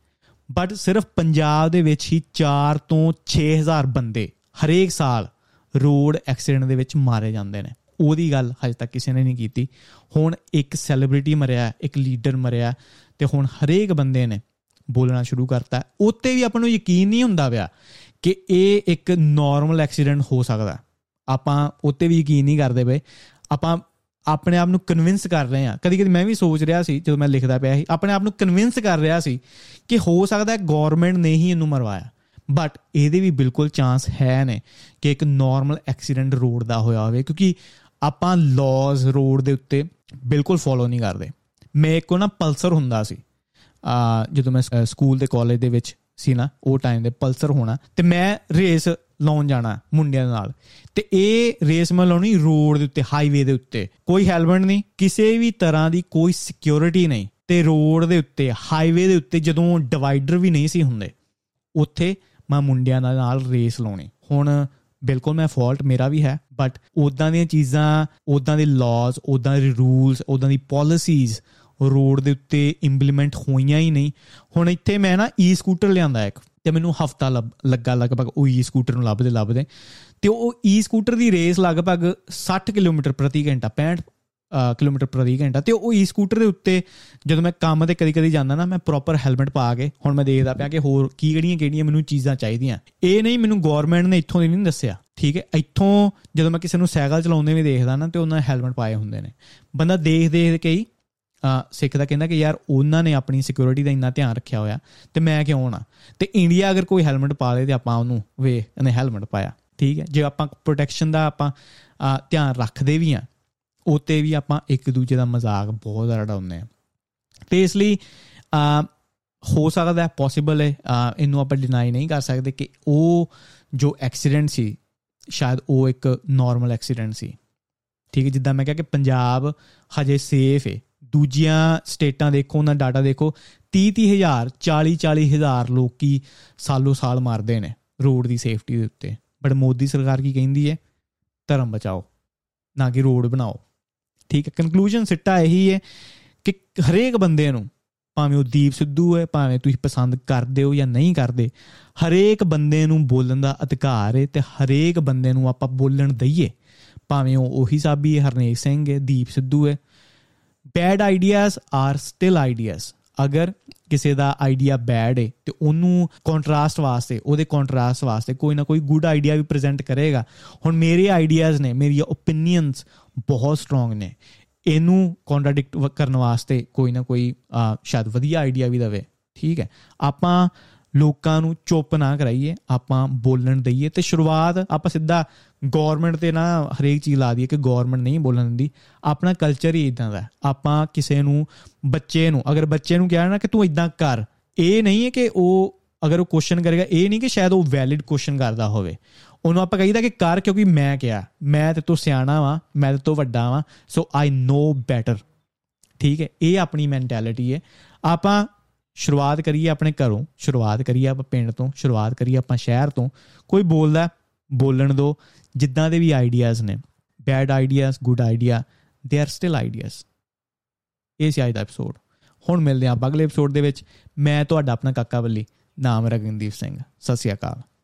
ਬਟ ਸਿਰਫ ਪੰਜਾਬ ਦੇ ਵਿੱਚ ਹੀ 4 ਤੋਂ 6000 ਬੰਦੇ ਹਰੇਕ ਸਾਲ ਰੋਡ ਐਕਸੀਡੈਂਟ ਦੇ ਵਿੱਚ ਮਾਰੇ ਜਾਂਦੇ ਨੇ। ਉਹਦੀ ਗੱਲ ਹਜੇ ਤੱਕ ਕਿਸੇ ਨੇ ਨਹੀਂ ਕੀਤੀ। ਹੁਣ ਇੱਕ ਸੈਲੀਬ੍ਰਿਟੀ ਮਰਿਆ, ਇੱਕ ਲੀਡਰ ਮਰਿਆ ਤੇ ਹੁਣ ਹਰੇਕ ਬੰਦੇ ਨੇ ਬੋਲਣਾ ਸ਼ੁਰੂ ਕਰਤਾ। ਉੱਤੇ ਵੀ ਆਪਾਂ ਨੂੰ ਯਕੀਨ ਨਹੀਂ ਹੁੰਦਾ ਪਿਆ ਕਿ ਇਹ ਇੱਕ ਨਾਰਮਲ ਐਕਸੀਡੈਂਟ ਹੋ ਸਕਦਾ। ਆਪਾਂ ਉੱਤੇ ਵੀ ਯਕੀਨ ਨਹੀਂ ਕਰਦੇ ਬਈ ਆਪਾਂ ਆਪਣੇ ਆਪ ਨੂੰ ਕਨਵਿੰਸ ਕਰ ਰਹੇ ਹਾਂ। ਕਦੀ ਕਦੀ ਮੈਂ ਵੀ ਸੋਚ ਰਿਹਾ ਸੀ, ਜਦੋਂ ਮੈਂ ਲਿਖਦਾ ਪਿਆ ਸੀ, ਆਪਣੇ ਆਪ ਨੂੰ ਕਨਵਿੰਸ ਕਰ ਰਿਹਾ ਸੀ ਕਿ ਹੋ ਸਕਦਾ ਹੈ ਗਵਰਨਮੈਂਟ ਨੇ ਹੀ ਇਹਨੂੰ ਮਰਵਾਇਆ। ਬਟ ਇਹਦੇ ਵੀ ਬਿਲਕੁਲ ਚਾਂਸ ਹੈ ਨੇ ਕਿ ਇੱਕ ਨਾਰਮਲ ਐਕਸੀਡੈਂਟ ਰੋਡ ਦਾ ਹੋਇਆ ਹੋਵੇ। ਕਿਉਂਕਿ ਆਪਾਂ ਲਾਜ਼ ਰੋਡ ਦੇ ਉੱਤੇ ਬਿਲਕੁਲ ਫੋਲੋ ਨਹੀਂ ਕਰਦੇ। ਮੈਂ ਇੱਕੋ ਨਾ ਪਲਸਰ ਹੁੰਦਾ ਸੀ। ਜਦੋਂ ਮੈਂ ਸਕੂਲ ਤੇ ਕਾਲਜ ਦੇ ਵਿੱਚ ਸੀ ਨਾ, ਉਹ ਟਾਈਮ ਦੇ ਪਲਸਰ ਹੋਣਾ, ਤੇ ਮੈਂ ਰੇਸ ਲਾਉਣ ਜਾਣਾ ਮੁੰਡਿਆਂ ਨਾਲ। ਤੇ ਇਹ ਰੇਸ ਮੈਂ ਲਾਉਣੀ ਰੋਡ ਦੇ ਉੱਤੇ ਹਾਈਵੇ ਦੇ ਉੱਤੇ। ਕੋਈ ਹੈਲਮਟ ਨਹੀਂ, ਕਿਸੇ ਵੀ ਤਰ੍ਹਾਂ ਦੀ ਕੋਈ ਸਿਕਿਉਰਿਟੀ ਨਹੀਂ। ਤੇ ਰੋਡ ਦੇ ਉੱਤੇ ਹਾਈਵੇ ਦੇ ਉੱਤੇ ਜਦੋਂ ਡਿਵਾਈਡਰ ਵੀ ਨਹੀਂ ਸੀ ਹੁੰਦੇ, ਉੱਥੇ ਮੈਂ ਮੁੰਡਿਆਂ ਨਾਲ ਰੇਸ ਲਾਉਣੀ। ਹੁਣ ਬਿਲਕੁਲ ਮੈਂ ਫਾਲਟ ਮੇਰਾ ਵੀ ਹੈ ਬਟ ਉਦਾਂ ਦੀਆਂ ਚੀਜ਼ਾਂ ਉਦਾਂ ਦੇ ਲਾਜ਼ ਉਦਾਂ ਦੇ ਰੂਲਸ ਉਦਾਂ ਦੀ ਪਾਲਿਸੀਜ਼ ਰੋਡ ਦੇ ਉੱਤੇ ਇੰਪਲੀਮੈਂਟ ਹੋਈਆਂ ਹੀ ਨਹੀਂ। ਹੁਣ ਇੱਥੇ ਮੈਂ ਨਾ ਈ ਸਕੂਟਰ ਲਿਆਂਦਾ ਇੱਕ, ਤੇ ਮੈਨੂੰ ਹਫਤਾ ਲੱਗਾ ਲਗਭਗ, ਉਹ ਈ ਸਕੂਟਰ ਨੂੰ ਲੱਭਦੇ ਲੱਭਦੇ ਤੇ ਉਹ ਈ ਸਕੂਟਰ ਦੀ ਰੇਸ ਲਗਭਗ 60 ਕਿਲੋਮੀਟਰ ਪ੍ਰਤੀ ਘੰਟਾ 65 ਕਿਲੋਮੀਟਰ ਪ੍ਰਤੀ ਘੰਟਾ ਤੇ ਉਹ ਈ ਸਕੂਟਰ ਦੇ ਉੱਤੇ ਜਦੋਂ ਮੈਂ ਕੰਮ ਤੇ ਕਦੀ ਕਦੀ ਜਾਂਦਾ ਨਾ, ਮੈਂ ਪ੍ਰੋਪਰ ਹੈਲਮਟ ਪਾ ਕੇ, ਹੁਣ ਮੈਂ ਦੇਖਦਾ ਪਿਆ ਕਿ ਹੋਰ ਕੀ ਕਿਹੜੀਆਂ ਕਿਹੜੀਆਂ ਮੈਨੂੰ ਚੀਜ਼ਾਂ ਚਾਹੀਦੀਆਂ। ਇਹ ਨਹੀਂ ਮੈਨੂੰ ਗਵਰਨਮੈਂਟ ਨੇ ਇੱਥੋਂ ਦੀ ਨਹੀਂ ਦੱਸਿਆ, ਠੀਕ ਹੈ? ਇੱਥੋਂ ਜਦੋਂ ਮੈਂ ਕਿਸੇ ਨੂੰ ਸਾਈਕਲ ਚਲਾਉਂਦੇ ਵੀ ਦੇਖਦਾ ਨਾ, ਤੇ ਉਹਨਾਂ ਹੈਲਮਟ ਪਾਏ ਹੁੰਦੇ ਨੇ। ਬੰਦਾ ਦੇਖ ਦੇਖ ਕੇ ਹੀ ਸਿੱਖ ਦਾ ਕਹਿੰਦਾ ਕਿ ਯਾਰ ਉਹਨਾਂ ਨੇ ਆਪਣੀ ਸਿਕਿਉਰਿਟੀ ਦਾ ਇੰਨਾ ਧਿਆਨ ਰੱਖਿਆ ਹੋਇਆ, ਤੇ ਮੈਂ ਕਿਉਂ ਨਾ ਤੇ ਇੰਡੀਆ ਅਗਰ ਕੋਈ ਹੈਲਮਟ ਪਾ ਲੇ ਤੇ ਆਪਾਂ ਉਹਨੂੰ ਵੇ, ਇਹਨੇ ਹੈਲਮਟ ਪਾਇਆ, ਠੀਕ ਹੈ? ਜੇ ਆਪਾਂ ਪ੍ਰੋਟੈਕਸ਼ਨ ਦਾ ਆਪਾਂ ਧਿਆਨ ਰੱਖਦੇ ਵੀ ਆ ਉਤੇ ਵੀ ਆਪਾਂ ਇੱਕ ਦੂਜੇ ਦਾ ਮਜ਼ਾਕ ਬਹੁਤ ਜ਼ਿਆਦਾ ਉਡਾਉਂਦੇ ਆ ਤੇ ਇਸ ਲਈ ਹੋ ਸਕਦਾ ਹੈ ਪੋਸੀਬਲ ਹੈ ਇਹਨੂੰ ਆਪਾਂ ਡਿਨਾਈ ਨਹੀਂ ਕਰ ਸਕਦੇ ਕਿ ਉਹ ਜੋ ਐਕਸੀਡੈਂਟ ਸੀ, ਸ਼ਾਇਦ ਉਹ ਇੱਕ ਨਾਰਮਲ ਐਕਸੀਡੈਂਟ ਸੀ। ਠੀਕ ਹੈ, ਜਿੱਦਾਂ ਮੈਂ ਕਿਹਾ ਕਿ ਪੰਜਾਬ ਹਜੇ ਸੇਫ ਹੈ। ਦੂਜੀਆਂ ਸਟੇਟਾਂ ਦੇਖੋ, ਉਹਨਾਂ ਡਾਟਾ ਦੇਖੋ 30 30000 40 40000 ਲੋਕੀ ਸਾਲੋ ਸਾਲ ਮਾਰਦੇ ਨੇ ਰੋਡ ਦੀ ਸੇਫਟੀ ਦੇ ਉੱਤੇ। ਬਟ ਮੋਦੀ ਸਰਕਾਰ ਕੀ ਕਹਿੰਦੀ ਹੈ? ਧਰਮ ਬਚਾਓ, ਨਾ ਕਿ ਰੋਡ ਬਣਾਓ। ਠੀਕ ਹੈ ਕਨਕਲੂਜਨ ਸਿੱਟਾ ਇਹੀ ਹੈ ਕਿ ਹਰੇਕ ਬੰਦੇ ਨੂੰ ਭਾਵੇਂ ਉਹ ਦੀਪ ਸਿੱਧੂ ਹੈ, ਭਾਵੇਂ ਤੁਸੀਂ ਪਸੰਦ ਕਰਦੇ ਹੋ ਜਾਂ ਨਹੀਂ ਕਰਦੇ, ਹਰੇਕ ਬੰਦੇ ਨੂੰ ਬੋਲਣ ਦਾ ਅਧਿਕਾਰ ਹੈ ਤੇ ਹਰੇਕ ਬੰਦੇ ਨੂੰ ਆਪਾਂ ਬੋਲਣ ਦਈਏ। ਭਾਵੇਂ ਉਹ ਉਹੀ ਸਾਬੀ ਹੈ, ਹਰਨੇਕ ਸਿੰਘ ਹੈ, ਦੀਪ ਸਿੱਧੂ ਹੈ। Bad ideas are still ideas ਅਗਰ ਕਿਸੇ ਦਾ ਆਈਡੀਆ ਬੈਡ ਹੈ ਤੇ ਉਹਨੂੰ ਕੰਟਰਾਸਟ ਵਾਸਤੇ, ਉਹਦੇ ਕੰਟਰਾਸਟ ਵਾਸਤੇ ਕੋਈ ਨਾ ਕੋਈ ਗੁੱਡ ਆਈਡੀਆ ਵੀ ਪ੍ਰੈਜ਼ੈਂਟ ਕਰੇਗਾ। ਹੁਣ ਮੇਰੇ ਆਈਡੀਆਜ਼ ਨੇ, ਮੇਰੀਆਂ ਓਪੀਨੀਅਨਸ ਬਹੁਤ ਸਟਰੋਂਗ ਨੇ। ਇਹਨੂੰ ਕੰਟਰਡਿਕਟ ਕਰਨ ਵਾਸਤੇ ਕੋਈ ਨਾ ਕੋਈ ਸ਼ਾਇਦ ਵਧੀਆ ਆਈਡੀਆ ਵੀ ਦਵੇ। ਠੀਕ ਹੈ। ਆਪਾਂ ਲੋਕਾਂ ਨੂੰ ਚੁੱਪ ਨਾ ਕਰਾਈਏ, ਆਪਾਂ ਬੋਲਣ ਦਈਏ ਤੇ ਸ਼ੁਰੂਆਤ ਆਪਾਂ ਸਿੱਧਾ ਗਵਰਨਮੈਂਟ ਤੇ ਨਾ ਹਰੇਕ ਚੀਜ਼ ਲਾ ਦਈਏ ਕਿ ਗਵਰਨਮੈਂਟ ਨਹੀਂ ਬੋਲਣ ਦਿੰਦੀ। ਆਪਣਾ ਕਲਚਰ ਹੀ ਇਦਾਂ ਦਾ ਆਪਾਂ ਕਿਸੇ ਨੂੰ ਬੱਚੇ ਨੂੰ, ਅਗਰ ਬੱਚੇ ਨੂੰ ਕਿਹਾ ਨਾ ਕਿ ਤੂੰ ਇਦਾਂ ਕਰ, ਇਹ ਨਹੀਂ ਹੈ ਕਿ ਉਹ ਅਗਰ ਉਹ ਕੁਐਸਚਨ ਕਰੇਗਾ, ਇਹ ਨਹੀਂ ਕਿ ਸ਼ਾਇਦ ਉਹ ਵੈਲਿਡ ਕੁਐਸਚਨ ਕਰਦਾ ਹੋਵੇ। ਉਹਨੂੰ ਆਪਾਂ ਕਹੀਦਾ ਕਿ ਕਰ ਕਿਉਂਕਿ ਮੈਂ ਕਿਹਾ, ਮੈਂ ਤੇ ਤੂੰ ਸਿਆਣਾ ਵਾਂ, ਮੈਂ ਤੇ ਤੂੰ ਵੱਡਾ ਵਾਂ ਸੋ ਆਈ ਨੋ ਬੈਟਰ ਠੀਕ ਹੈ, ਇਹ ਆਪਣੀ ਮੈਂਟੈਲਿਟੀ ਹੈ। ਆਪਾਂ ਸ਼ੁਰੂਆਤ ਕਰੀਏ ਆਪਣੇ ਘਰੋਂ, ਸ਼ੁਰੂਆਤ ਕਰੀਏ ਆਪਾਂ ਪਿੰਡ ਤੋਂ, ਸ਼ੁਰੂਆਤ ਕਰੀਏ ਆਪਾਂ ਸ਼ਹਿਰ ਤੋਂ। ਕੋਈ ਬੋਲਦਾ, ਬੋਲਣ ਦੋ, ਜਿੱਦਾਂ ਦੇ ਵੀ ਆਈਡੀਆਜ਼ ਨੇ bad ideas good idea they are still ideas ਇਹ ਸੀ ਅੱਜ ਦਾ ਐਪੀਸੋਡ ਹੁਣ ਮਿਲਦੇ ਆਂ ਅਗਲੇ ਐਪੀਸੋਡ ਦੇ ਵਿੱਚ। ਮੈਂ ਤੁਹਾਡਾ ਆਪਣਾ ਕਾਕਾ ਬੱਲੀ, ਨਾਮ ਰਗਨਦੀਪ ਸਿੰਘ। ਸਤਿ ਸ਼੍ਰੀ ਅਕਾਲ।